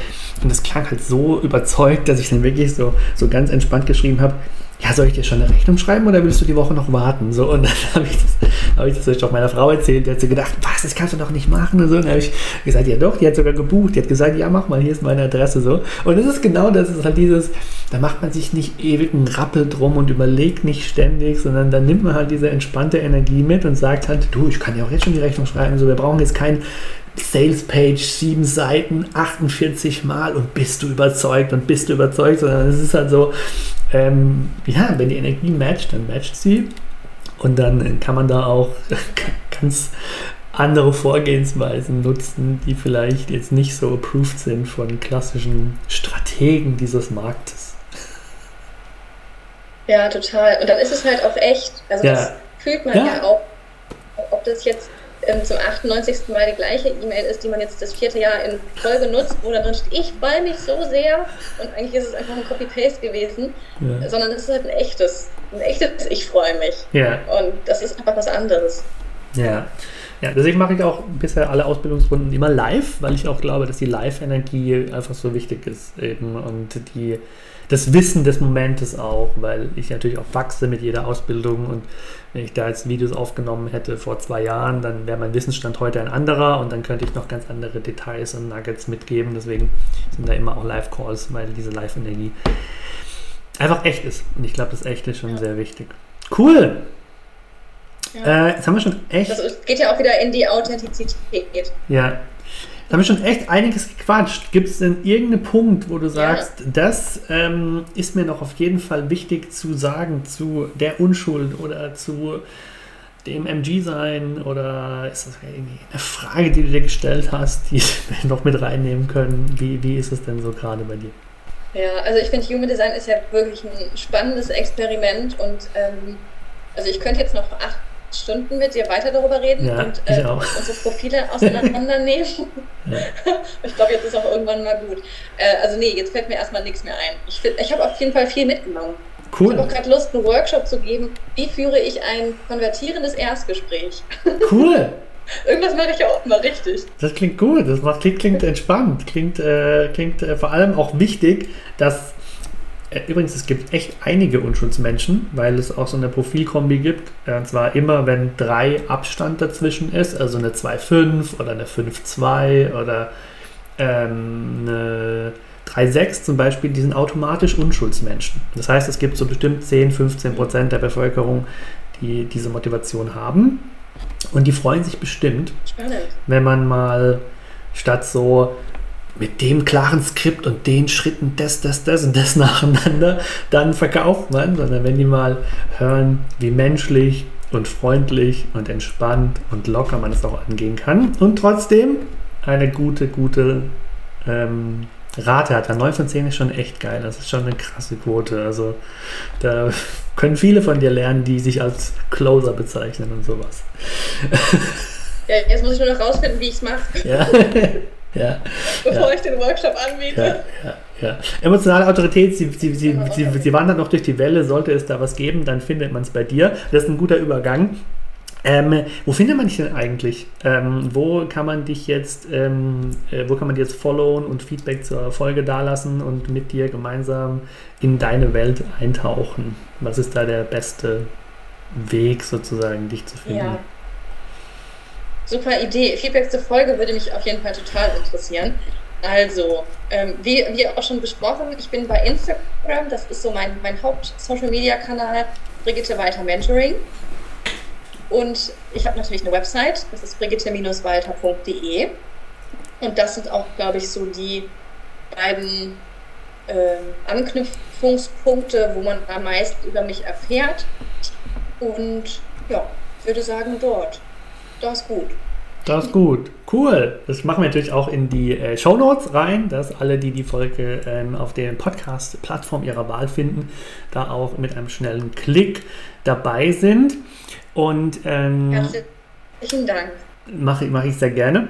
Und das klang halt so überzeugt, dass ich dann wirklich so, so ganz entspannt geschrieben habe, ja, soll ich dir schon eine Rechnung schreiben oder willst du die Woche noch warten? So, und dann habe ich das, habe ich das auch meiner Frau erzählt. Die hat so gedacht, was, das kannst du doch nicht machen und so. Und dann habe ich gesagt, ja doch, die hat sogar gebucht. Die hat gesagt, ja, mach mal, hier ist meine Adresse so. Und das ist genau das, ist halt dieses, da macht man sich nicht ewig einen Rappel drum und überlegt nicht ständig, sondern dann nimmt man halt diese entspannte Energie mit und sagt halt, du, ich kann ja auch jetzt schon die Rechnung schreiben. So, wir brauchen jetzt kein Sales Page, sieben Seiten, 48 Mal und bist du überzeugt und bist du überzeugt, sondern es ist halt so, ähm, ja, wenn die Energie matcht, dann matcht sie und dann kann man da auch ganz andere Vorgehensweisen nutzen, die vielleicht jetzt nicht so approved sind von klassischen Strategen dieses Marktes. Ja, total. Und dann ist es halt auch echt. Also ja. das fühlt man ja, ja auch, ob das jetzt ähm, zum 98. Mal die gleiche E-Mail ist, die man jetzt das vierte Jahr in Folge nutzt, wo da drin steht, ich freue mich so sehr und eigentlich ist es einfach ein Copy-Paste gewesen, ja. sondern es ist halt ein echtes, ein echtes Ich freue mich. Ja. Und das ist einfach was anderes. Ja. Ja, deswegen mache ich auch bisher alle Ausbildungsrunden immer live, weil ich auch glaube, dass die Live-Energie einfach so wichtig ist eben und die das Wissen des Momentes auch, weil ich natürlich auch wachse mit jeder Ausbildung und wenn ich da jetzt Videos aufgenommen hätte vor zwei Jahren, dann wäre mein Wissensstand heute ein anderer und dann könnte ich noch ganz andere Details und Nuggets mitgeben. Deswegen sind da immer auch Live-Calls, weil diese Live-Energie einfach echt ist. Und ich glaube, das Echte ist schon ja. sehr wichtig. Cool! Ja. Äh, jetzt haben wir schon echt. Das geht ja auch wieder in die Authentizität. Ja, haben wir schon echt einiges gequatscht. Gibt es denn irgendeinen Punkt, wo du sagst, ja. das ähm, ist mir noch auf jeden Fall wichtig zu sagen zu der Unschuld oder zu dem MG-Sein oder ist das irgendwie eine Frage, die du dir gestellt hast, die wir noch mit reinnehmen können? Wie, wie ist es denn so gerade bei dir? Ja, also ich finde, Human Design ist ja wirklich ein spannendes Experiment und ähm, also ich könnte jetzt noch acht Stunden mit dir weiter darüber reden ja, und äh, unsere Profile auseinandernehmen. ja. Ich glaube, jetzt ist auch irgendwann mal gut. Äh, also nee, jetzt fällt mir erstmal nichts mehr ein. Ich, ich habe auf jeden Fall viel mitgenommen. Cool. Ich habe auch gerade Lust, einen Workshop zu geben. Wie führe ich ein konvertierendes Erstgespräch? Cool. Irgendwas mache ich ja auch mal richtig. Das klingt gut, das macht, klingt, klingt entspannt, klingt, äh, klingt äh, vor allem auch wichtig, dass übrigens, es gibt echt einige Unschuldsmenschen, weil es auch so eine Profilkombi gibt. Äh, und zwar immer, wenn drei Abstand dazwischen ist, also eine 2,5 oder eine 5,2 oder ähm, eine 3,6 zum Beispiel, die sind automatisch Unschuldsmenschen. Das heißt, es gibt so bestimmt 10, 15 Prozent der Bevölkerung, die diese Motivation haben. Und die freuen sich bestimmt, Spannend. wenn man mal statt so mit dem klaren Skript und den Schritten das, das, das und das nacheinander, dann verkauft man, sondern wenn die mal hören, wie menschlich und freundlich und entspannt und locker man es auch angehen kann und trotzdem eine gute, gute ähm, Rate hat. 9 von 10 ist schon echt geil. Das ist schon eine krasse Quote. Also da können viele von dir lernen, die sich als Closer bezeichnen und sowas. Ja, jetzt muss ich nur noch rausfinden, wie ich es mache. Ja. ja, bevor ja. ich den Workshop anbiete. Ja, ja, ja. Emotionale Autorität, sie, sie, sie, sie, sie wandert noch durch die Welle, sollte es da was geben, dann findet man es bei dir. Das ist ein guter Übergang. Ähm, wo findet man dich denn eigentlich? Ähm, wo kann man dich jetzt, ähm, äh, wo kann man dich jetzt followen und Feedback zur Folge dalassen und mit dir gemeinsam in deine Welt eintauchen? Was ist da der beste Weg sozusagen, dich zu finden? Ja. Super Idee. Feedback zur Folge würde mich auf jeden Fall total interessieren. Also, ähm, wie, wie auch schon besprochen, ich bin bei Instagram, das ist so mein, mein Haupt-Social-Media-Kanal, Brigitte Walter Mentoring. Und ich habe natürlich eine Website, das ist brigitte-walter.de. Und das sind auch, glaube ich, so die beiden äh, Anknüpfungspunkte, wo man am meisten über mich erfährt. Und ja, würde sagen dort. Das ist gut. Das ist gut. Cool. Das machen wir natürlich auch in die äh, Show Notes rein, dass alle, die die Folge ähm, auf der Podcast-Plattform ihrer Wahl finden, da auch mit einem schnellen Klick dabei sind. Und ähm, herzlichen Dank. Mache mach ich sehr gerne.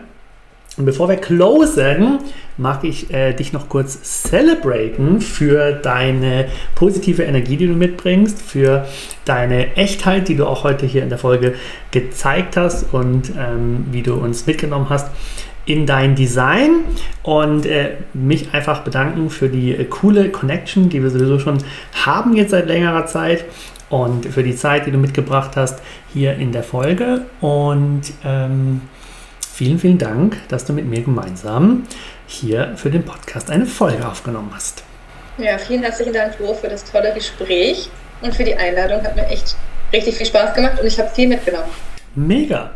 Und bevor wir closen, mag ich äh, dich noch kurz celebraten für deine positive Energie, die du mitbringst, für deine Echtheit, die du auch heute hier in der Folge gezeigt hast und ähm, wie du uns mitgenommen hast in dein Design. Und äh, mich einfach bedanken für die äh, coole Connection, die wir sowieso schon haben jetzt seit längerer Zeit und für die Zeit, die du mitgebracht hast hier in der Folge. Und ähm, Vielen, vielen Dank, dass du mit mir gemeinsam hier für den Podcast eine Folge aufgenommen hast. Ja, vielen herzlichen Dank, Flo, für das tolle Gespräch und für die Einladung. Hat mir echt richtig viel Spaß gemacht und ich habe viel mitgenommen. Mega.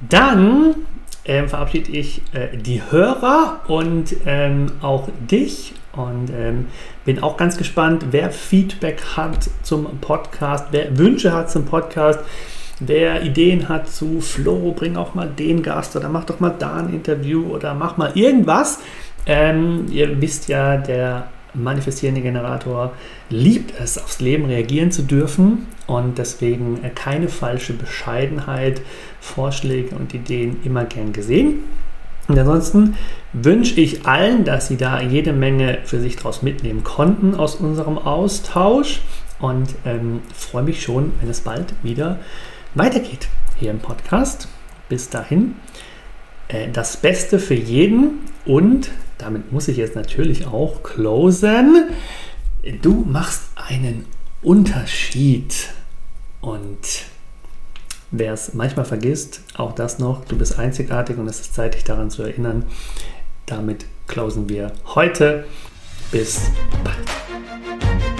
Dann äh, verabschiede ich äh, die Hörer und ähm, auch dich und ähm, bin auch ganz gespannt, wer Feedback hat zum Podcast, wer Wünsche hat zum Podcast wer Ideen hat zu Flo, bring auch mal den Gast oder mach doch mal da ein Interview oder mach mal irgendwas. Ähm, ihr wisst ja, der manifestierende Generator liebt es, aufs Leben reagieren zu dürfen und deswegen keine falsche Bescheidenheit, Vorschläge und Ideen immer gern gesehen. Und ansonsten wünsche ich allen, dass sie da jede Menge für sich daraus mitnehmen konnten aus unserem Austausch und ähm, freue mich schon, wenn es bald wieder weitergeht hier im Podcast. Bis dahin, äh, das Beste für jeden und damit muss ich jetzt natürlich auch closen. Du machst einen Unterschied und wer es manchmal vergisst, auch das noch, du bist einzigartig und es ist Zeit, dich daran zu erinnern. Damit closen wir heute. Bis bald.